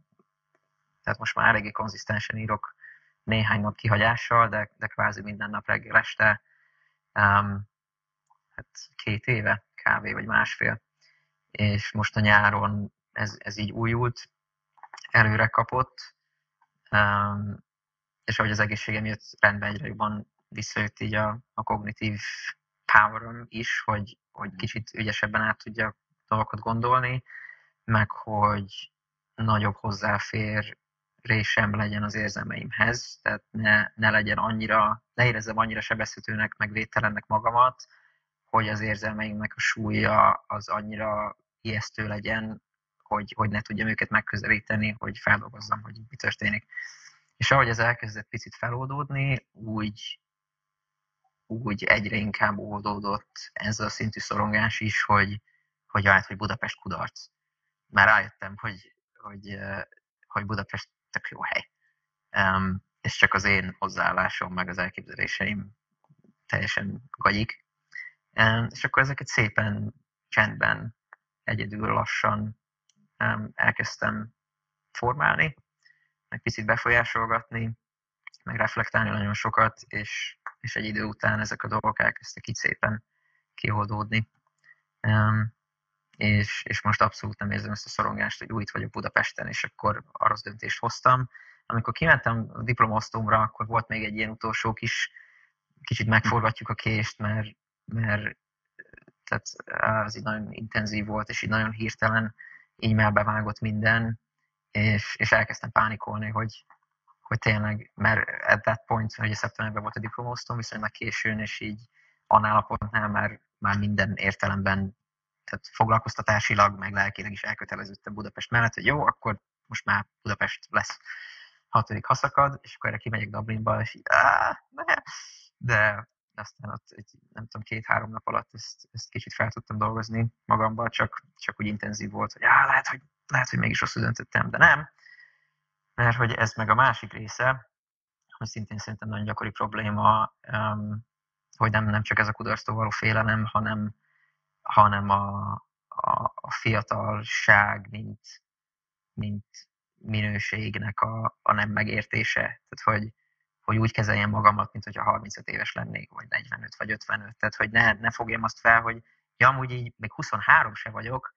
tehát most már eléggé konzisztensen írok néhány nap kihagyással, de, de kvázi minden nap reggel este, um, hát két éve, kávé vagy másfél. És most a nyáron ez, ez így újult, előre kapott, Um, és ahogy az egészségem jött rendbe, egyre jobban visszajött így a, a kognitív power is, hogy, hogy kicsit ügyesebben át tudja dolgokat gondolni, meg hogy nagyobb hozzáférésem legyen az érzelmeimhez, tehát ne, ne legyen annyira, ne érezzem annyira sebezhetőnek, meg védtelennek magamat, hogy az érzelmeimnek a súlya az annyira ijesztő legyen, hogy, hogy ne tudjam őket megközelíteni, hogy feldolgozzam, hogy mi történik. És ahogy ez elkezdett picit feloldódni, úgy, úgy egyre inkább oldódott ez a szintű szorongás is, hogy, hogy állt, hogy Budapest kudarc. Már rájöttem, hogy, hogy, hogy Budapest tök jó hely. Um, és csak az én hozzáállásom, meg az elképzeléseim teljesen gagyik. Um, és akkor ezeket szépen, csendben, egyedül lassan elkezdtem formálni, meg picit befolyásolgatni, meg reflektálni nagyon sokat, és, és egy idő után ezek a dolgok elkezdtek így szépen kioldódni. Um, és, és most abszolút nem érzem ezt a szorongást, hogy új itt vagyok Budapesten, és akkor arra az döntést hoztam. Amikor kimentem a diplomosztómra, akkor volt még egy ilyen utolsó kis, kicsit megforgatjuk a kést, mert, mert tehát az így nagyon intenzív volt, és így nagyon hirtelen e-mailbe vágott minden, és, és elkezdtem pánikolni, hogy, hogy tényleg, mert at that point, hogy szeptemberben volt a diplomosztom, viszonylag későn, és így annál a pontnál már, már minden értelemben, tehát foglalkoztatásilag, meg lelkileg is elköteleződtem Budapest mellett, hogy jó, akkor most már Budapest lesz hatodik haszakad, és akkor erre kimegyek Dublinba, és így, áh, ne. de aztán ott egy, nem tudom, két-három nap alatt ezt, ezt kicsit fel tudtam dolgozni magamba, csak, csak úgy intenzív volt, hogy áh, lehet, hogy lehet, hogy mégis rosszul döntöttem, de nem. Mert hogy ez meg a másik része, ami szintén szerintem nagyon gyakori probléma, hogy nem, nem csak ez a kudarctól való félelem, hanem, hanem a, a, a fiatalság, mint, mint minőségnek a, a nem megértése. Tehát, hogy, hogy úgy kezeljem magamat, mint hogyha 35 éves lennék, vagy 45, vagy 55. Tehát, hogy ne, ne fogjam azt fel, hogy ja, amúgy így még 23 se vagyok,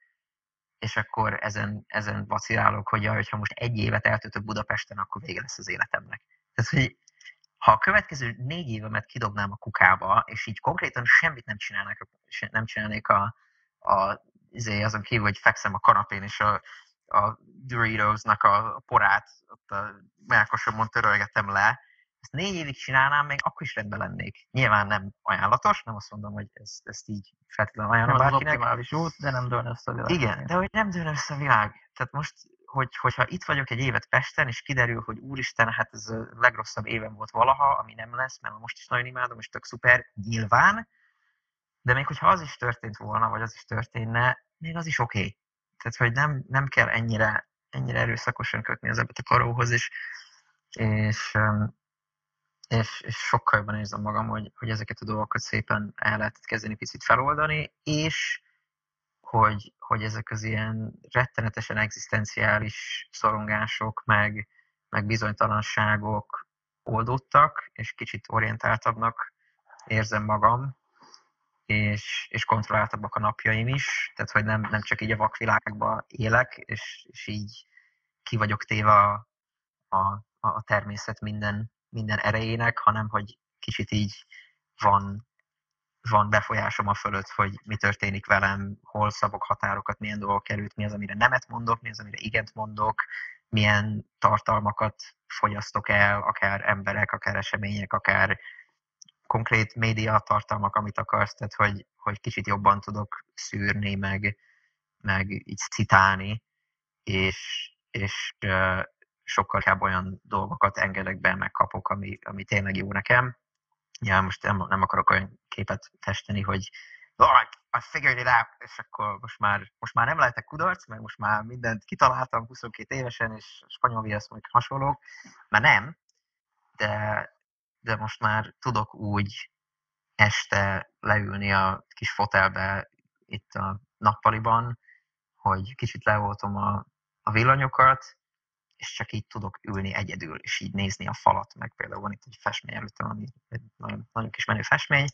és akkor ezen, ezen vacilálok, hogy ja, hogyha most egy évet eltöltök Budapesten, akkor vége lesz az életemnek. Tehát, hogy ha a következő négy évemet kidobnám a kukába, és így konkrétan semmit nem csinálnék, nem csinálnék a, a, izé, azon kívül, hogy fekszem a kanapén, és a, a Doritos-nak a porát ott a melkosomon törölgetem le, ezt négy évig csinálnám, még akkor is rendben lennék. Nyilván nem ajánlatos, nem azt mondom, hogy ez, ezt így feltétlenül ajánlom nem bárkinek. Nem optimális út, de nem dőlne össze a világ. Igen, de hogy nem dőlne össze a világ. Tehát most, hogy, hogyha itt vagyok egy évet Pesten, és kiderül, hogy úristen, hát ez a legrosszabb évem volt valaha, ami nem lesz, mert most is nagyon imádom, és tök szuper, nyilván, de még hogyha az is történt volna, vagy az is történne, még az is oké. Okay. Tehát, hogy nem, nem kell ennyire, ennyire erőszakosan kötni az ebbet a karóhoz, és, és és, és sokkal jobban érzem magam, hogy, hogy ezeket a dolgokat szépen el lehetett kezdeni picit feloldani, és hogy, hogy ezek az ilyen rettenetesen egzisztenciális szorongások, meg, meg bizonytalanságok oldódtak, és kicsit orientáltabbnak érzem magam, és, és kontrolláltabbak a napjaim is, tehát hogy nem, nem csak így a vakvilágban élek, és, és így ki vagyok téve a, a, a természet minden minden erejének, hanem hogy kicsit így van, van befolyásom a fölött, hogy mi történik velem, hol szabok határokat, milyen dolgok került, mi az, amire nemet mondok, mi az, amire igent mondok, milyen tartalmakat fogyasztok el, akár emberek, akár események, akár konkrét média tartalmak, amit akarsz, tehát hogy, hogy kicsit jobban tudok szűrni, meg, meg így citálni, és, és sokkal inkább olyan dolgokat engedek be, meg ami, ami tényleg jó nekem. Ja, most nem, nem akarok olyan képet festeni, hogy I figured it out, és akkor most már, most már nem lehetek kudarc, mert most már mindent kitaláltam 22 évesen, és spanyol viasz meg hasonlók, mert nem, de, de most már tudok úgy este leülni a kis fotelbe itt a nappaliban, hogy kicsit levoltom a, a villanyokat, és csak így tudok ülni egyedül, és így nézni a falat, meg például van itt egy festmény előttem, ami egy nagyon, nagyon kis menő festmény,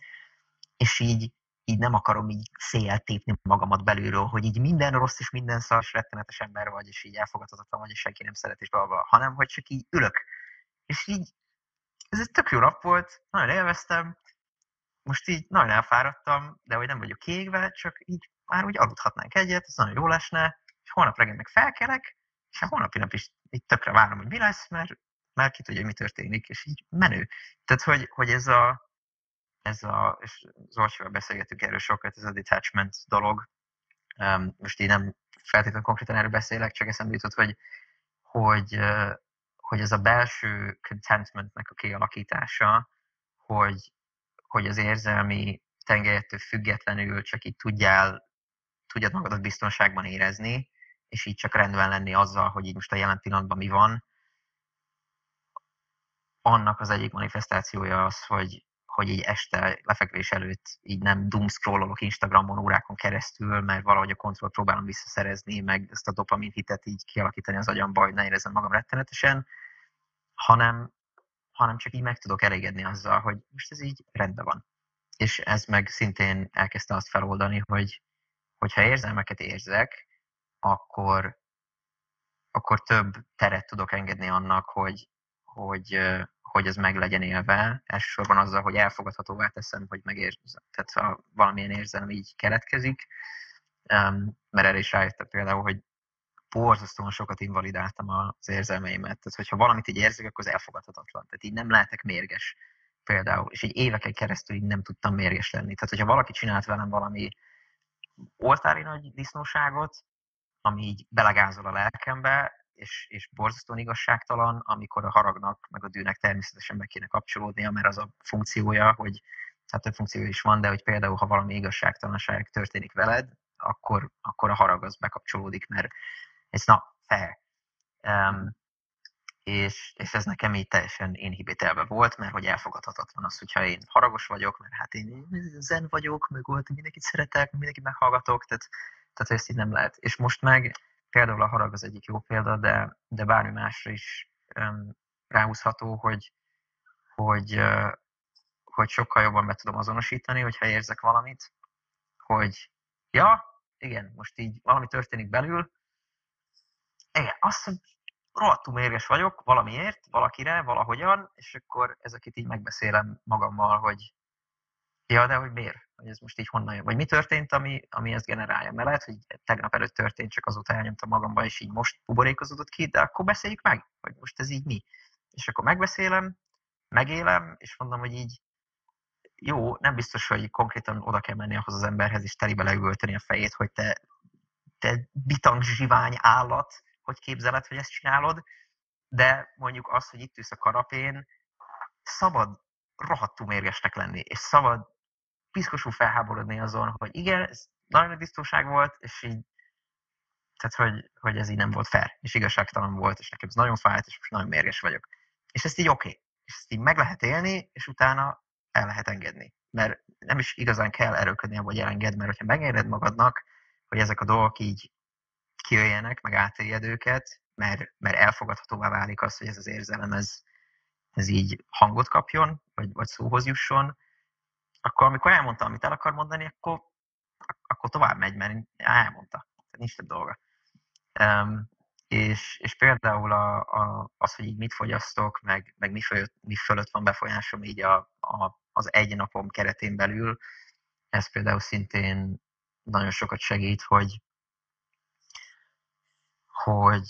és így, így nem akarom így széjjel tépni magamat belülről, hogy így minden rossz és minden szar, és rettenetes ember vagy, és így elfogadhatatlan vagy, és senki nem szeret, és bla, hanem hogy csak így ülök. És így, ez egy tök jó nap volt, nagyon élveztem, most így nagyon elfáradtam, de hogy nem vagyok kiégve, csak így már úgy aludhatnánk egyet, ez nagyon jó lesne, és holnap reggel meg felkelek, és a holnapi nap is így tökre várom, hogy mi lesz, mert, mert ki tudja, mi történik, és így menő. Tehát, hogy, hogy ez a, ez a, és Zolcsival beszélgetünk erről sokat, ez a detachment dolog. Um, most így nem feltétlenül konkrétan erről beszélek, csak eszembe jutott, hogy, hogy, hogy ez a belső contentmentnek a kialakítása, hogy, hogy az érzelmi tengelyettől függetlenül csak így tudjál, tudjad magadat biztonságban érezni, és így csak rendben lenni azzal, hogy így most a jelen pillanatban mi van, annak az egyik manifestációja az, hogy, hogy így este lefekvés előtt így nem doomscrollolok Instagramon órákon keresztül, mert valahogy a kontrollt próbálom visszaszerezni, meg ezt a dopamin hitet így kialakítani az agyamba, hogy ne érezzem magam rettenetesen, hanem, hanem csak így meg tudok elégedni azzal, hogy most ez így rendben van. És ez meg szintén elkezdte azt feloldani, hogy hogyha érzelmeket érzek, akkor, akkor több teret tudok engedni annak, hogy, hogy, hogy ez meg legyen élve, elsősorban azzal, hogy elfogadhatóvá teszem, hogy megérzem. Tehát ha valamilyen érzelem így keletkezik, mert erre is rájöttem például, hogy borzasztóan sokat invalidáltam az érzelmeimet. Tehát, hogyha valamit így érzek, akkor az elfogadhatatlan. Tehát így nem lehetek mérges például. És így éveken keresztül így nem tudtam mérges lenni. Tehát, hogyha valaki csinált velem valami oltári nagy disznóságot, ami így belegázol a lelkembe, és, és borzasztóan igazságtalan, amikor a haragnak, meg a dűnek természetesen meg kéne kapcsolódnia, mert az a funkciója, hogy hát több funkció is van, de hogy például, ha valami igazságtalanság történik veled, akkor, akkor a harag az bekapcsolódik, mert it's not fair. Um, és, és ez nekem így teljesen én hibételve volt, mert hogy elfogadhatatlan az, hogyha én haragos vagyok, mert hát én zen vagyok, meg volt, mindenkit szeretek, mindenkit meghallgatok, tehát, tehát ezt így nem lehet. És most meg például a harag az egyik jó példa, de, de bármi másra is um, ráhúzható, hogy, hogy, uh, hogy sokkal jobban be tudom azonosítani, hogyha érzek valamit, hogy ja, igen, most így valami történik belül, igen, azt, hogy rohadtul mérges vagyok valamiért, valakire, valahogyan, és akkor ezeket így megbeszélem magammal, hogy ja, de hogy miért? Hogy ez most így honnan jön? Vagy mi történt, ami, ami ezt generálja? Mert lehet, hogy tegnap előtt történt, csak azóta elnyomtam magamba, és így most buborékozódott ki, de akkor beszéljük meg, hogy most ez így mi. És akkor megbeszélem, megélem, és mondom, hogy így jó, nem biztos, hogy konkrétan oda kell menni ahhoz az emberhez, és telibe leüvölteni a fejét, hogy te, te bitang zsivány állat, hogy képzeled, hogy ezt csinálod, de mondjuk az, hogy itt ülsz a karapén, szabad rohadtul mérgesnek lenni, és szabad piszkosul felháborodni azon, hogy igen, ez nagyon nagy biztonság volt, és így, tehát hogy, hogy ez így nem volt fair, és igazságtalan volt, és nekem ez nagyon fájt, és most nagyon mérges vagyok. És ezt így oké. Okay. És ezt így meg lehet élni, és utána el lehet engedni. Mert nem is igazán kell erőködni hogy elenged, mert hogyha megengeded magadnak, hogy ezek a dolgok így kijöjjenek, meg átéljed őket, mert, mert elfogadhatóvá válik az, hogy ez az érzelem, ez, ez így hangot kapjon, vagy, vagy szóhoz jusson, akkor amikor elmondta, amit el akar mondani, akkor, akkor tovább megy, mert elmondta. Nincs több dolga. Um, és, és például a, a, az, hogy így mit fogyasztok, meg, meg mi, fölött, mi fölött van befolyásom így a, a, az egy napom keretén belül, ez például szintén nagyon sokat segít, hogy, hogy,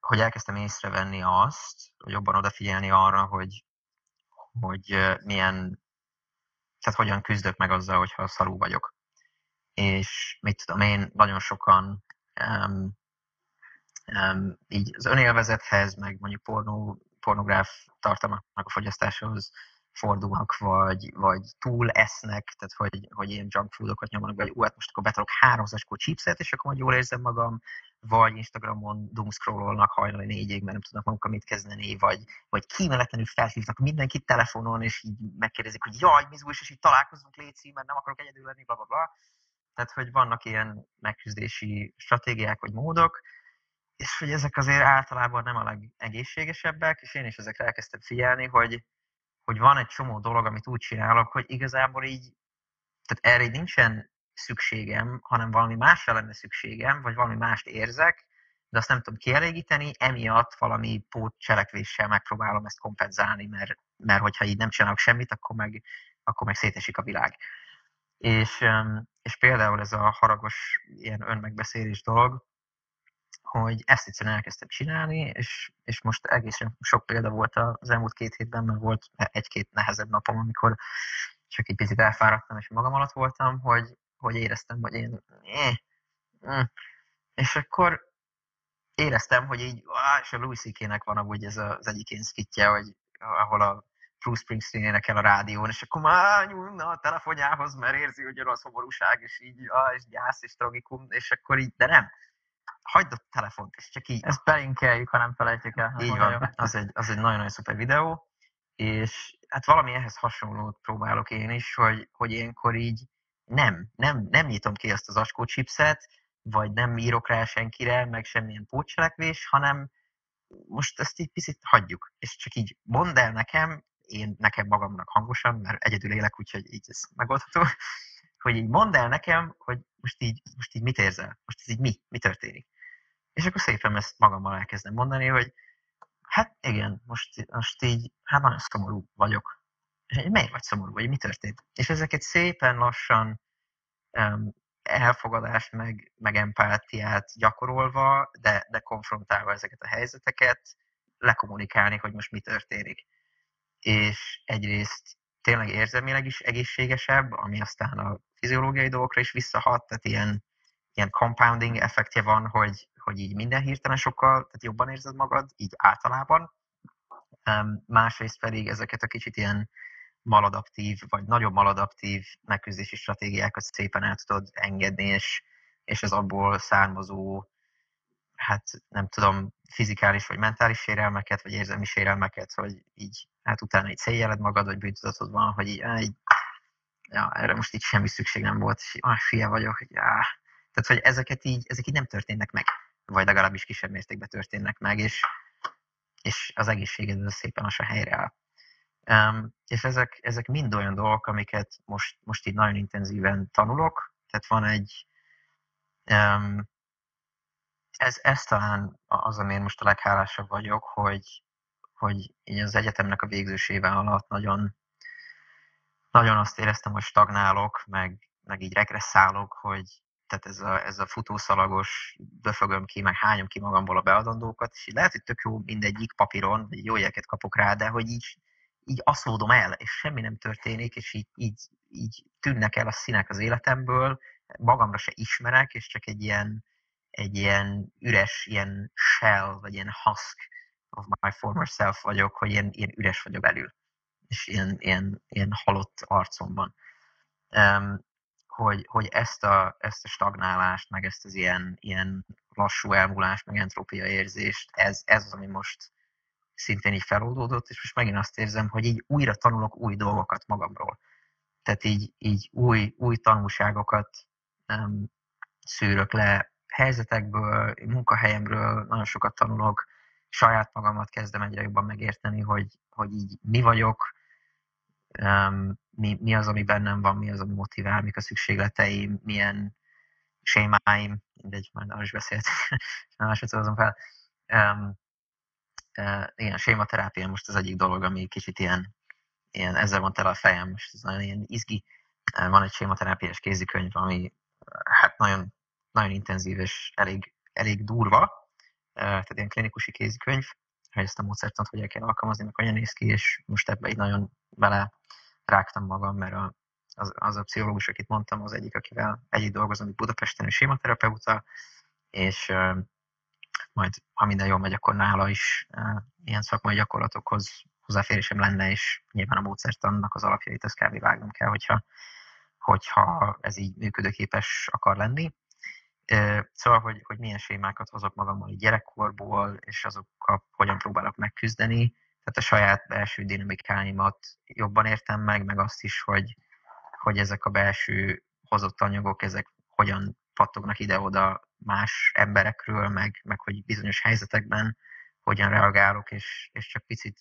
hogy elkezdtem észrevenni azt, hogy jobban odafigyelni arra, hogy, hogy milyen, tehát hogyan küzdök meg azzal, hogyha szarú vagyok. És mit tudom én, nagyon sokan um, um, így az önélvezethez, meg mondjuk pornó, pornográf tartalmaknak a fogyasztásához fordulnak, vagy, vagy túl esznek, tehát hogy, hogy ilyen junk foodokat nyomnak, vagy ú, hát most akkor betolok három zacskó chipset, és akkor majd jól érzem magam, vagy Instagramon doomscrollolnak hajnali négyig, mert nem tudnak magukkal mit kezdeni, vagy, vagy kíméletlenül felhívnak mindenkit telefonon, és így megkérdezik, hogy jaj, Mizu is, és így találkozunk, létszi, mert nem akarok egyedül lenni, bla, bla, bla. Tehát, hogy vannak ilyen megküzdési stratégiák vagy módok, és hogy ezek azért általában nem a legegészségesebbek, és én is ezekre elkezdtem figyelni, hogy, hogy van egy csomó dolog, amit úgy csinálok, hogy igazából így tehát erre nincsen szükségem, hanem valami másra lenne szükségem, vagy valami mást érzek, de azt nem tudom kielégíteni, emiatt valami pótcselekvéssel megpróbálom ezt kompenzálni, mert, mert hogyha így nem csinálok semmit, akkor meg, akkor meg szétesik a világ. És, és például ez a haragos ilyen önmegbeszélés dolog, hogy ezt egyszerűen elkezdtem csinálni, és, és most egészen sok példa volt az elmúlt két hétben, mert volt egy-két nehezebb napom, amikor csak egy picit elfáradtam, és magam alatt voltam, hogy, hogy éreztem, hogy én... Eh, mm. És akkor éreztem, hogy így, és a Louis C.K.-nek van amúgy ez az egyik én szkitje, hogy ahol a Bruce Springsteen énekel a rádión, és akkor már nyúlna a telefonjához, mert érzi, hogy jön a szomorúság, és így, és gyász, és tragikum, és akkor így, de nem. Hagyd a telefont, és csak így. Ezt belinkeljük, ha nem felejtjük el. Így van, az egy, az egy nagyon-nagyon szuper videó, és hát valami ehhez hasonlót próbálok én is, hogy, hogy ilyenkor így nem, nem, nem nyitom ki azt az askó chipset, vagy nem írok rá senkire, meg semmilyen pótcselekvés, hanem most ezt így picit hagyjuk, és csak így mondd el nekem, én nekem magamnak hangosan, mert egyedül élek, úgyhogy így ez megoldható, [laughs] hogy így mondd el nekem, hogy most így, most így mit érzel, most ez így mi, mi történik. És akkor szépen ezt magammal elkezdem mondani, hogy hát igen, most, most így, hát nagyon szomorú vagyok. És miért vagy szomorú, vagy mi történt? És ezeket szépen lassan um, elfogadást, meg, meg empátiát gyakorolva, de, de konfrontálva ezeket a helyzeteket, lekommunikálni, hogy most mi történik. És egyrészt tényleg érzelmileg is egészségesebb, ami aztán a fiziológiai dolgokra is visszahat, tehát ilyen, ilyen compounding effektje van, hogy, hogy így minden hirtelen sokkal tehát jobban érzed magad, így általában. Másrészt pedig ezeket a kicsit ilyen maladaptív, vagy nagyobb maladaptív megküzdési stratégiákat szépen el tudod engedni, és, és az abból származó, hát nem tudom, fizikális vagy mentális sérelmeket, vagy érzelmi sérelmeket, hogy így, hát utána egy szégyeled magad, vagy bűntudatod van, hogy így, így ja, erre most így semmi szükség nem volt, és ah, fia vagyok, hogy á. Tehát, hogy ezeket így, ezek így nem történnek meg, vagy legalábbis kisebb mértékben történnek meg, és, és az egészséged az szépen lassan helyreáll. Um, és ezek, ezek mind olyan dolgok, amiket most, most így nagyon intenzíven tanulok. Tehát van egy, um, ez, ez talán az, amiért most a leghálásabb vagyok, hogy, hogy így az egyetemnek a végzősével alatt nagyon, nagyon azt éreztem, hogy stagnálok, meg, meg így regresszálok, hogy tehát ez a, ez a futószalagos, döfögöm ki, meg hányom ki magamból a beadandókat, és lehet, hogy tök jó mindegyik papíron, vagy jó jegyeket kapok rá, de hogy így így aszódom el, és semmi nem történik, és így, így, így tűnnek el a színek az életemből, magamra se ismerek, és csak egy ilyen, egy ilyen üres, ilyen shell, vagy ilyen husk of my former self vagyok, hogy ilyen, ilyen üres vagyok belül, és ilyen, ilyen, ilyen halott arcomban. Um, hogy, hogy ezt, a, ezt a stagnálást, meg ezt az ilyen, ilyen lassú elmúlást, meg entrópia érzést, ez, ez az, ami most, szintén így feloldódott, és most megint azt érzem, hogy így újra tanulok új dolgokat magamról. Tehát így, így új, új tanulságokat um, szűrök le helyzetekből, munkahelyemről nagyon sokat tanulok, saját magamat kezdem egyre jobban megérteni, hogy, hogy így mi vagyok, mi, mi az, ami bennem van, mi az, ami motivál, mik a szükségleteim, milyen sémáim, mindegy, már arra is beszéltünk, [laughs] másodszor fel. Um, igen, sématerápia most az egyik dolog, ami kicsit ilyen, ilyen ezzel van tele a fejem, most ez nagyon ilyen izgi. Van egy sématerápiás kézikönyv, ami hát nagyon, nagyon intenzív és elég, elég durva, tehát ilyen klinikusi kézikönyv, hogy ezt a módszertant hogy el kell alkalmazni, meg hogyan néz ki, és most ebbe így nagyon bele rágtam magam, mert a, az, az a pszichológus, akit mondtam, az egyik, akivel együtt dolgozom itt Budapesten, és sématerapeuta, és majd ha minden jól megy, akkor nála is uh, ilyen szakmai gyakorlatokhoz hozzáférésem lenne, és nyilván a módszertannak az alapjait ezt kb. vágnom kell, hogyha, hogyha ez így működőképes akar lenni. Uh, szóval, hogy, hogy milyen sémákat hozok magammal így gyerekkorból, és azokkal hogyan próbálok megküzdeni, tehát a saját belső dinamikáimat jobban értem meg, meg azt is, hogy, hogy ezek a belső hozott anyagok, ezek hogyan pattognak ide-oda más emberekről, meg, meg hogy bizonyos helyzetekben hogyan reagálok, és, és csak picit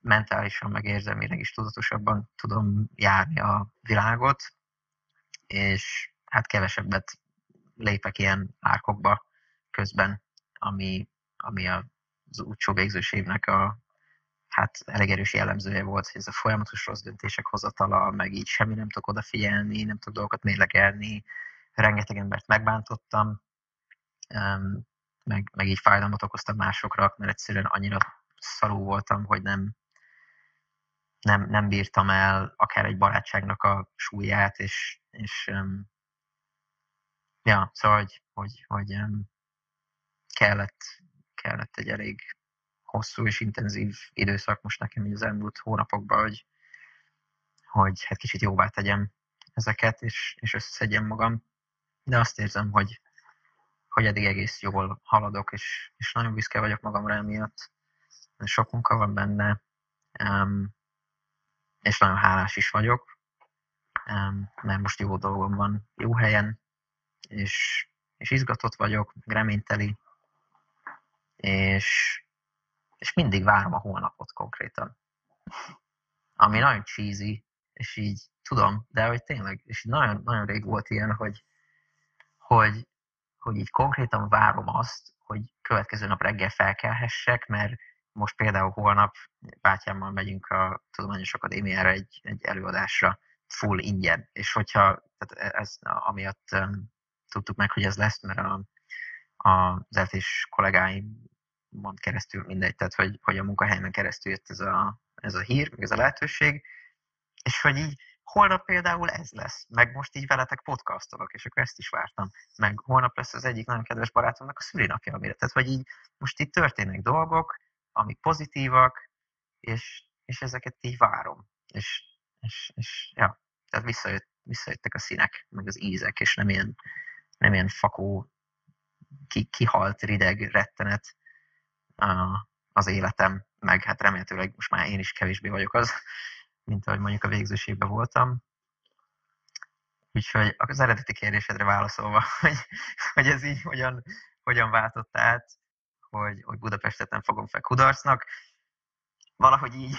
mentálisan, meg érzelmileg is tudatosabban tudom járni a világot, és hát kevesebbet lépek ilyen árkokba közben, ami, ami az utcsó végzős évnek a hát elég erős jellemzője volt, hogy ez a folyamatos rossz döntések hozatala, meg így semmi nem tudok odafigyelni, nem tudok dolgokat mérlegelni, rengeteg embert megbántottam, meg, meg így fájdalmat okoztam másokra, mert egyszerűen annyira szarú voltam, hogy nem, nem, nem bírtam el akár egy barátságnak a súlyát, és, és ja, szóval, hogy, hogy, hogy kellett, kellett egy elég hosszú és intenzív időszak most nekem így az elmúlt hónapokban, hogy, hogy hát kicsit jóvá tegyem ezeket, és, és összeszedjem magam. De azt érzem, hogy, hogy eddig egész jól haladok, és, és nagyon büszke vagyok magamra emiatt. Sok munka van benne, um, és nagyon hálás is vagyok, um, mert most jó dolgom van, jó helyen, és, és izgatott vagyok, reményteli, és, és mindig várom a holnapot konkrétan. Ami nagyon cheesy, és így tudom, de hogy tényleg, és nagyon, nagyon rég volt ilyen, hogy, hogy, hogy így konkrétan várom azt, hogy következő nap reggel felkelhessek, mert most például holnap bátyámmal megyünk a Tudományos Akadémiára egy, egy előadásra full ingyen, és hogyha, tehát ez amiatt um, tudtuk meg, hogy ez lesz, mert a, a, az eltés kollégáim mond keresztül mindegy, tehát hogy, hogy a munkahelyemen keresztül jött ez a, ez a hír, meg ez a lehetőség, és hogy így holnap például ez lesz, meg most így veletek podcastolok, és akkor ezt is vártam, meg holnap lesz az egyik nagyon kedves barátomnak a szülinapja, amire, tehát hogy így most itt történnek dolgok, amik pozitívak, és, és ezeket így várom, és, és, és ja, tehát visszajött, visszajöttek a színek, meg az ízek, és nem ilyen, nem ilyen fakó, ki, kihalt, rideg, rettenet, az életem, meg hát remélhetőleg most már én is kevésbé vagyok az, mint ahogy mondjuk a végzőségben voltam. Úgyhogy az eredeti kérdésedre válaszolva, [laughs] hogy, hogy ez így hogyan, hogyan váltott át, hogy, hogy Budapestet nem fogom fel kudarcnak. Valahogy így.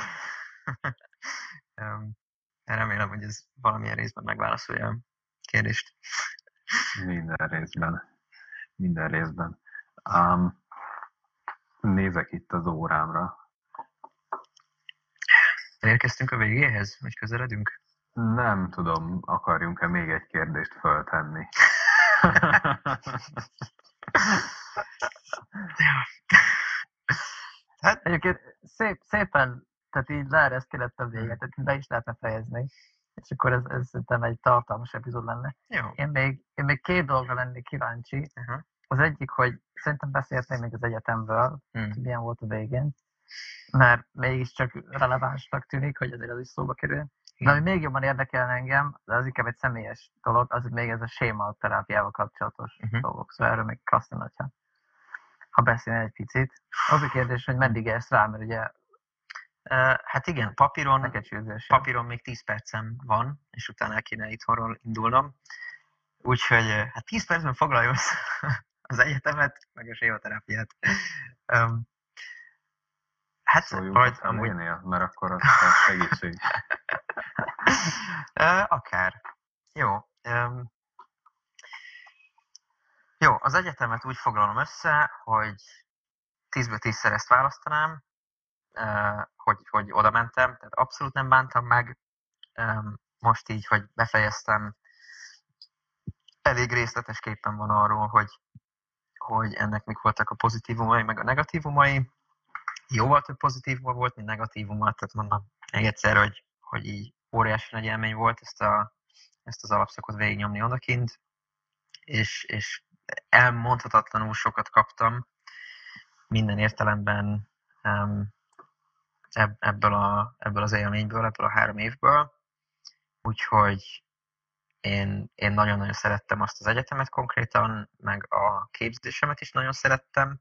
[laughs] Remélem, hogy ez valamilyen részben megválaszolja a kérdést. Minden részben. Minden részben. Um, Nézek itt az órámra. Elérkeztünk a végéhez, vagy közeledünk? Nem tudom, akarjunk-e még egy kérdést föltenni. [laughs] hát egyébként szép, szépen, tehát így leereszkedett a véget, tehát be is lehetne fejezni. És akkor ez, ez szerintem egy tartalmas epizód lenne. Jó. Én még, én még két dolga lennék kíváncsi. Uh-huh. Az egyik, hogy szerintem beszéltél még az egyetemről, hmm. hogy milyen volt a végén, mert mégiscsak relevánsnak tűnik, hogy azért az is szóba kerül. De ami még jobban érdekel engem, de az inkább egy személyes dolog, az még ez a séma terápiával kapcsolatos uh-huh. dolgok. Szóval erről még klassz ha, ha beszélne egy picit. Az a kérdés, hogy meddig ezt rá, mert ugye Uh, hát igen, papíron, papíron még 10 percem van, és utána el kéne itthonról indulnom. Úgyhogy hát 10 percben foglaljon az egyetemet, meg a sématerápiát. Um, hát, Szóljunk majd amúgy... Lénél, mert akkor az segítség. [laughs] uh, akár. Jó. Um, jó, az egyetemet úgy foglalom össze, hogy 10-ből 10 ezt választanám, hogy, hogy oda mentem, tehát abszolút nem bántam meg. Most így, hogy befejeztem, elég részletes képen van arról, hogy hogy ennek mik voltak a pozitívumai, meg a negatívumai. Jóval több pozitívuma volt, mint negatívuma, tehát mondom még egyszer, hogy, hogy így óriási nagy élmény volt ezt, a, ezt az alapszakot végignyomni odakint, és, és elmondhatatlanul sokat kaptam minden értelemben ebből, a, ebből az élményből, ebből a három évből. Úgyhogy én, én nagyon-nagyon szerettem azt az egyetemet konkrétan, meg a képzésemet is nagyon szerettem.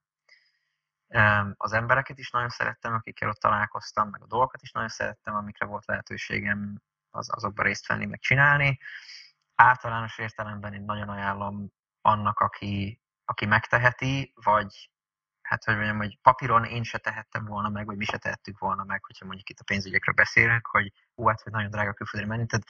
Az embereket is nagyon szerettem, akikkel ott találkoztam, meg a dolgokat is nagyon szerettem, amikre volt lehetőségem az, azokban részt venni, meg csinálni. Általános értelemben én nagyon ajánlom annak, aki, aki megteheti, vagy hát hogy mondjam, hogy papíron én se tehettem volna meg, vagy mi se tehettük volna meg, hogyha mondjuk itt a pénzügyekről beszélünk, hogy hú, hát, hogy nagyon drága külföldre menni. Tehát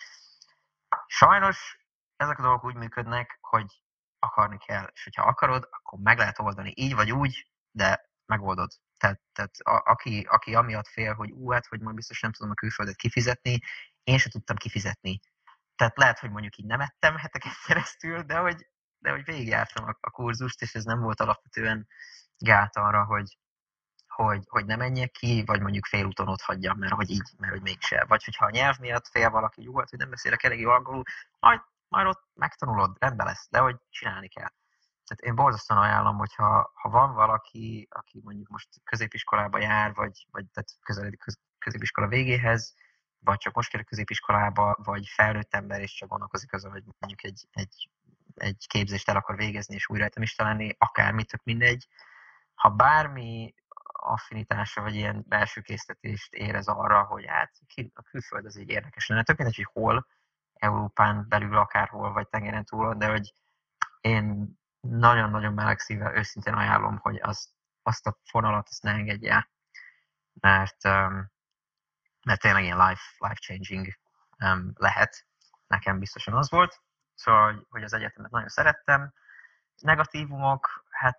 Sajnos ezek a dolgok úgy működnek, hogy akarni kell, és hogyha akarod, akkor meg lehet oldani így vagy úgy, de megoldod. Tehát, tehát a, aki, aki amiatt fél, hogy ú, hát, hogy majd biztos nem tudom a külföldet kifizetni, én se tudtam kifizetni. Tehát lehet, hogy mondjuk így nem ettem heteken [laughs] keresztül, de hogy, de hogy végigjártam a, a kurzust, és ez nem volt alapvetően gát arra, hogy, hogy, hogy ne menjek ki, vagy mondjuk félúton ott hagyjam, mert hogy így, mert hogy mégse. Vagy hogyha a nyelv miatt fél valaki, jó, hát, hogy nem beszélek elég jól angolul, majd, majd ott megtanulod, rendben lesz, de hogy csinálni kell. Tehát én borzasztóan ajánlom, hogyha ha van valaki, aki mondjuk most középiskolába jár, vagy, vagy tehát közeledik köz, középiskola végéhez, vagy csak most kér középiskolába, vagy felnőtt ember, és csak gondolkozik azon, hogy mondjuk egy, egy, egy képzést el akar végezni, és újra is lenni, akármi, tök mindegy. Ha bármi affinitása, vagy ilyen belső késztetést érez arra, hogy hát a külföld az így érdekes lenne. Tök mindegy, hogy hol, Európán belül akárhol, vagy tengeren túl, de hogy én nagyon-nagyon meleg szívvel őszintén ajánlom, hogy azt, azt a fonalat azt ne engedje, mert, um, mert tényleg ilyen life, life changing lehet. Nekem biztosan az volt. Szóval, hogy, az egyetemet nagyon szerettem. Negatívumok, hát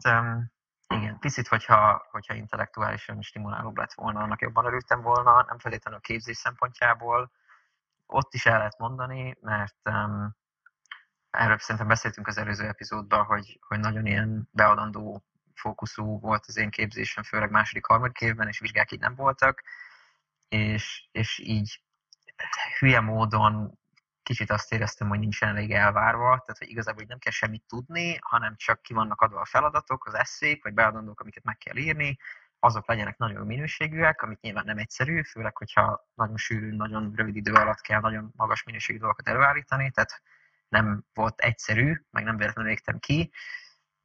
igen, picit, hogyha, hogyha intellektuálisan stimulálóbb lett volna, annak jobban örültem volna, nem feltétlenül a képzés szempontjából. Ott is el lehet mondani, mert um, erről szerintem beszéltünk az előző epizódban, hogy, hogy nagyon ilyen beadandó fókuszú volt az én képzésem, főleg második, harmadik évben, és vizsgák így nem voltak, és, és így hülye módon kicsit azt éreztem, hogy nincsen elég elvárva, tehát hogy igazából hogy nem kell semmit tudni, hanem csak ki vannak adva a feladatok, az eszék, vagy beadandók, amiket meg kell írni, azok legyenek nagyon minőségűek, amit nyilván nem egyszerű, főleg, hogyha nagyon sűrű, nagyon rövid idő alatt kell nagyon magas minőségű dolgokat előállítani, tehát nem volt egyszerű, meg nem véletlenül égtem ki,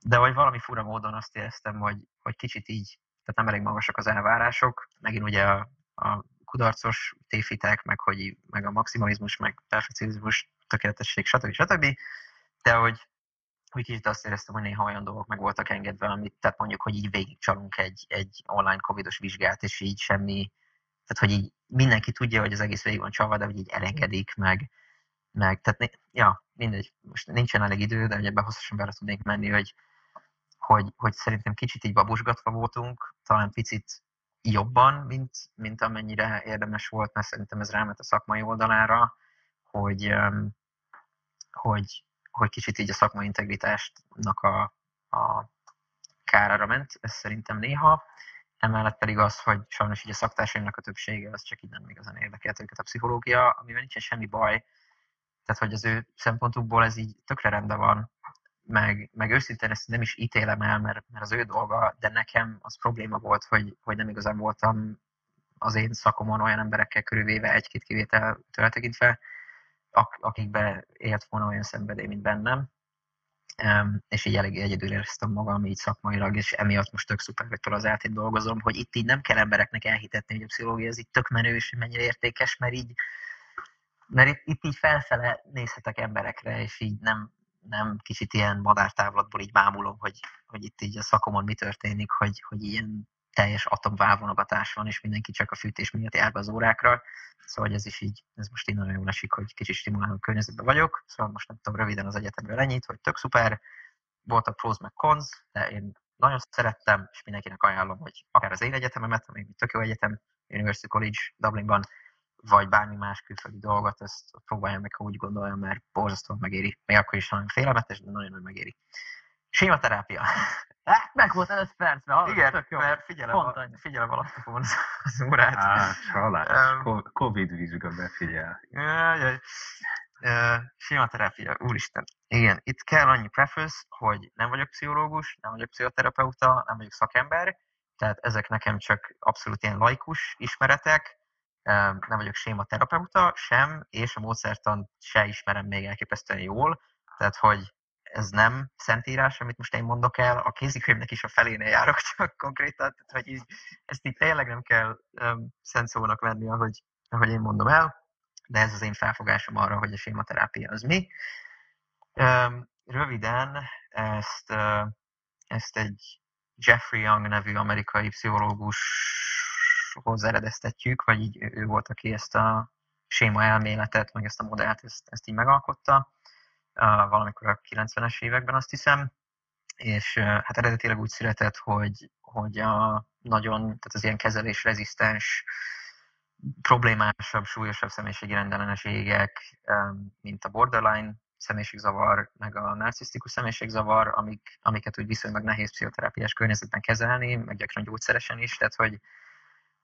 de hogy valami fura módon azt éreztem, hogy, hogy kicsit így, tehát nem elég magasak az elvárások, megint ugye a, a kudarcos téfitek, meg, hogy, meg a maximalizmus, meg perfekcionizmus, tökéletesség, stb. stb. De hogy, hogy kicsit azt éreztem, hogy néha olyan dolgok meg voltak engedve, amit, tehát mondjuk, hogy így végigcsalunk egy, egy online covidos vizsgát, és így semmi, tehát hogy így mindenki tudja, hogy az egész végig van csalva, de hogy így elengedik, meg, meg tehát ja, mindegy, most nincsen elég idő, de ugye ebben hosszasan bele tudnék menni, hogy, hogy, hogy szerintem kicsit így babusgatva voltunk, talán picit jobban, mint, mint amennyire érdemes volt, mert szerintem ez rámet a szakmai oldalára, hogy, hogy, hogy kicsit így a szakmai integritástnak a, a kárára ment, ez szerintem néha. Emellett pedig az, hogy sajnos így a szaktársaimnak a többsége az csak így nem igazán érdekelt őket a pszichológia, amivel nincsen semmi baj, tehát hogy az ő szempontukból ez így tökre rendben van, meg, meg őszintén ezt nem is ítélem el, mert, mert az ő dolga, de nekem az probléma volt, hogy, hogy nem igazán voltam az én szakomon olyan emberekkel körülvéve egy-két kivételtől eltekintve, akikbe élt volna olyan szenvedély, mint bennem. És így elég egyedül éreztem magam így szakmailag, és emiatt most tök szuper, hogy az eltén dolgozom, hogy itt így nem kell embereknek elhitetni, hogy a pszichológia ez így tök menő, és mennyire értékes, mert így mert itt, itt így felfele nézhetek emberekre, és így nem, nem kicsit ilyen madártávlatból így bámulom, hogy, hogy itt így a szakomon mi történik, hogy, hogy ilyen teljes atomválvonogatás van, és mindenki csak a fűtés miatt jár be az órákra. Szóval ez is így, ez most így nagyon jól esik, hogy kicsit stimuláló környezetben vagyok. Szóval most nem tudom röviden az egyetemről ennyit, hogy tök szuper, voltak pros meg cons, de én nagyon szerettem, és mindenkinek ajánlom, hogy akár az én egyetememet, ami tök jó egyetem, University College Dublinban, vagy bármi más külföldi dolgot, ezt próbálja meg, ha úgy gondolja, mert borzasztóan megéri. Még akkor is nagyon félelmetes, de nagyon, megéri. Sématerápia. [laughs] Meg volt előtt percben. Igen, tök jó. mert figyelem, a, figyelem alatt az, az órát. Á, csalás. Um, Covid vizsga befigyel. Jaj, jaj. Uh, sématerápia, úristen. Igen, itt kell annyi preface, hogy nem vagyok pszichológus, nem vagyok pszichoterapeuta, nem vagyok szakember, tehát ezek nekem csak abszolút ilyen laikus ismeretek, nem vagyok sématerapeuta sem, és a módszertan se ismerem még elképesztően jól, tehát hogy ez nem szentírás, amit most én mondok el, a kézikönyvnek is a felénél járok [laughs] csak konkrétan, tehát hogy így, ezt így tényleg nem kell um, szent szónak venni, ahogy, ahogy én mondom el, de ez az én felfogásom arra, hogy a sématerápia az mi. Um, röviden ezt, uh, ezt egy Jeffrey Young nevű amerikai pszichológus hoz eredeztetjük, vagy így ő volt, aki ezt a séma elméletet, meg ezt a modellt, ezt, ezt így megalkotta. valamikor a 90-es években azt hiszem, és hát eredetileg úgy született, hogy, hogy a nagyon, tehát az ilyen kezelésrezisztens, problémásabb, súlyosabb személyiségi rendellenességek, mint a borderline személyiségzavar, meg a narcisztikus személyiségzavar, amik, amiket úgy viszonylag nehéz pszichoterápiás környezetben kezelni, meg gyakran gyógyszeresen is, tehát hogy,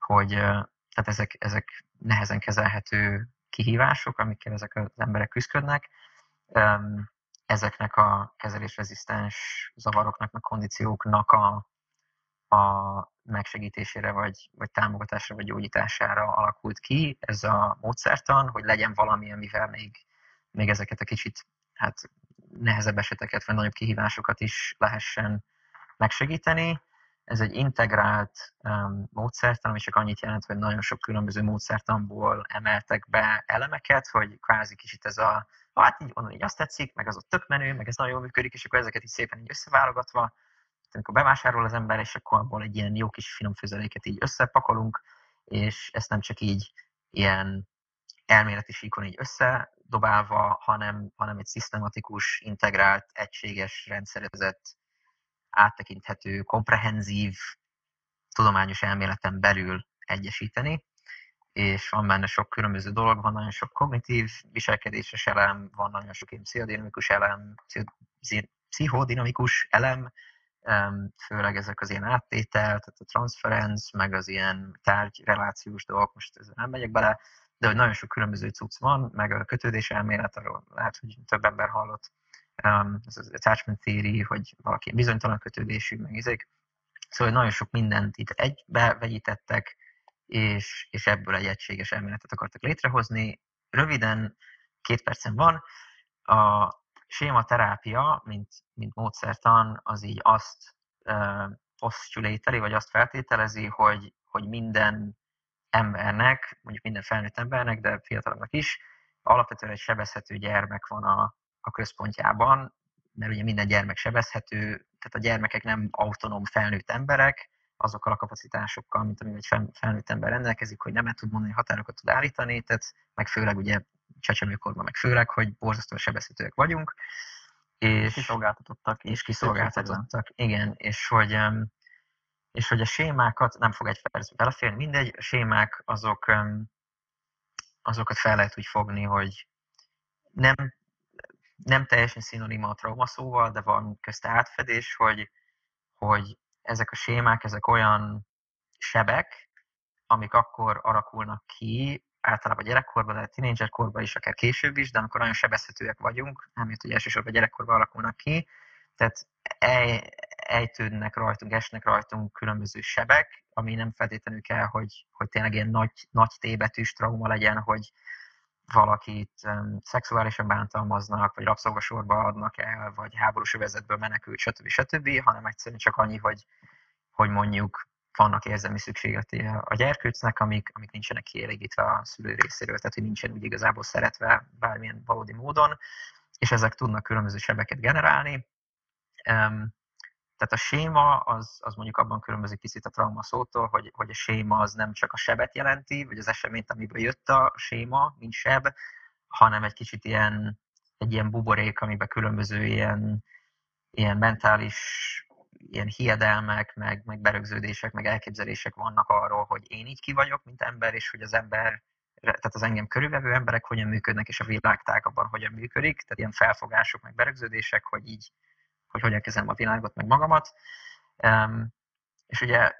hogy tehát ezek, ezek nehezen kezelhető kihívások, amikkel ezek az emberek küzdködnek. Ezeknek a kezelésrezisztens zavaroknak, meg kondícióknak a, a megsegítésére, vagy, vagy támogatásra, vagy gyógyítására alakult ki ez a módszertan, hogy legyen valami, amivel még, még ezeket a kicsit hát nehezebb eseteket, vagy nagyobb kihívásokat is lehessen megsegíteni. Ez egy integrált um, módszertan, ami csak annyit jelent, hogy nagyon sok különböző módszertanból emeltek be elemeket, hogy kvázi kicsit ez a, hát így onnan így azt tetszik, meg az ott tök menő, meg ez nagyon működik, és akkor ezeket így szépen így összeválogatva, amikor bevásárol az ember, és akkor abból egy ilyen jó kis finom főzeléket így összepakolunk, és ezt nem csak így ilyen elméleti síkon így összedobálva, hanem, hanem egy szisztematikus, integrált, egységes, rendszerezett, áttekinthető, komprehenzív tudományos elméleten belül egyesíteni, és van benne sok különböző dolog, van nagyon sok kognitív viselkedéses elem, van nagyon sok pszichodinamikus elem, pszichodinamikus elem, főleg ezek az ilyen áttétel, tehát a transference, meg az ilyen tárgyrelációs dolgok, most ezzel nem megyek bele, de hogy nagyon sok különböző cucc van, meg a kötődés elmélet, arról lehet, hogy több ember hallott, ez az attachment theory, hogy valaki bizonytalan kötődésű, meg ezek. Szóval nagyon sok mindent itt egybe vegyítettek, és, és ebből egy egységes elméletet akartak létrehozni. Röviden, két percen van, a sématerápia, mint, mint módszertan, az így azt uh, postulateli, vagy azt feltételezi, hogy, hogy minden embernek, mondjuk minden felnőtt embernek, de fiatalabbnak is, alapvetően egy sebezhető gyermek van a, a központjában, mert ugye minden gyermek sebezhető, tehát a gyermekek nem autonóm felnőtt emberek, azokkal a kapacitásokkal, mint amivel egy felnőtt ember rendelkezik, hogy nem tud mondani, határokat tud állítani, tehát meg főleg ugye csecsemőkorban, meg főleg, hogy borzasztóan sebezhetőek vagyunk. És kiszolgáltatottak. És kiszolgáltatottak, igen, és hogy, és hogy a sémákat nem fog egy percbe beleférni, mindegy, a sémák azok, azokat fel lehet úgy fogni, hogy nem, nem teljesen szinonima a trauma szóval, de van közte átfedés, hogy, hogy ezek a sémák, ezek olyan sebek, amik akkor alakulnak ki, általában gyerekkorban, de tínédzserkorban is, akár később is, de amikor nagyon sebezhetőek vagyunk, nem hogy elsősorban gyerekkorban alakulnak ki, tehát ej, ejtődnek rajtunk, esnek rajtunk különböző sebek, ami nem feltétlenül kell, hogy, hogy tényleg ilyen nagy, nagy tébetűs trauma legyen, hogy valakit um, szexuálisan bántalmaznak, vagy rabszolgasorba adnak el, vagy háborús övezetből menekült, stb. stb., hanem egyszerűen csak annyi, hogy, hogy mondjuk vannak érzelmi szükségletei a gyerkőcnek, amik, amik nincsenek kielégítve a szülő részéről, tehát hogy nincsen úgy igazából szeretve bármilyen valódi módon, és ezek tudnak különböző sebeket generálni. Tehát a séma az, az mondjuk abban különbözik picit a trauma szótól, hogy, hogy a séma az nem csak a sebet jelenti, vagy az eseményt, amiből jött a séma, mint seb, hanem egy kicsit ilyen, egy ilyen buborék, amiben különböző ilyen, ilyen mentális ilyen hiedelmek, meg, meg berögződések, meg elképzelések vannak arról, hogy én így ki vagyok, mint ember, és hogy az ember, tehát az engem körülvevő emberek hogyan működnek, és a világ tágabban hogyan működik, tehát ilyen felfogások, meg berögződések, hogy így, hogy hogyan kezelem a világot, meg magamat. Um, és ugye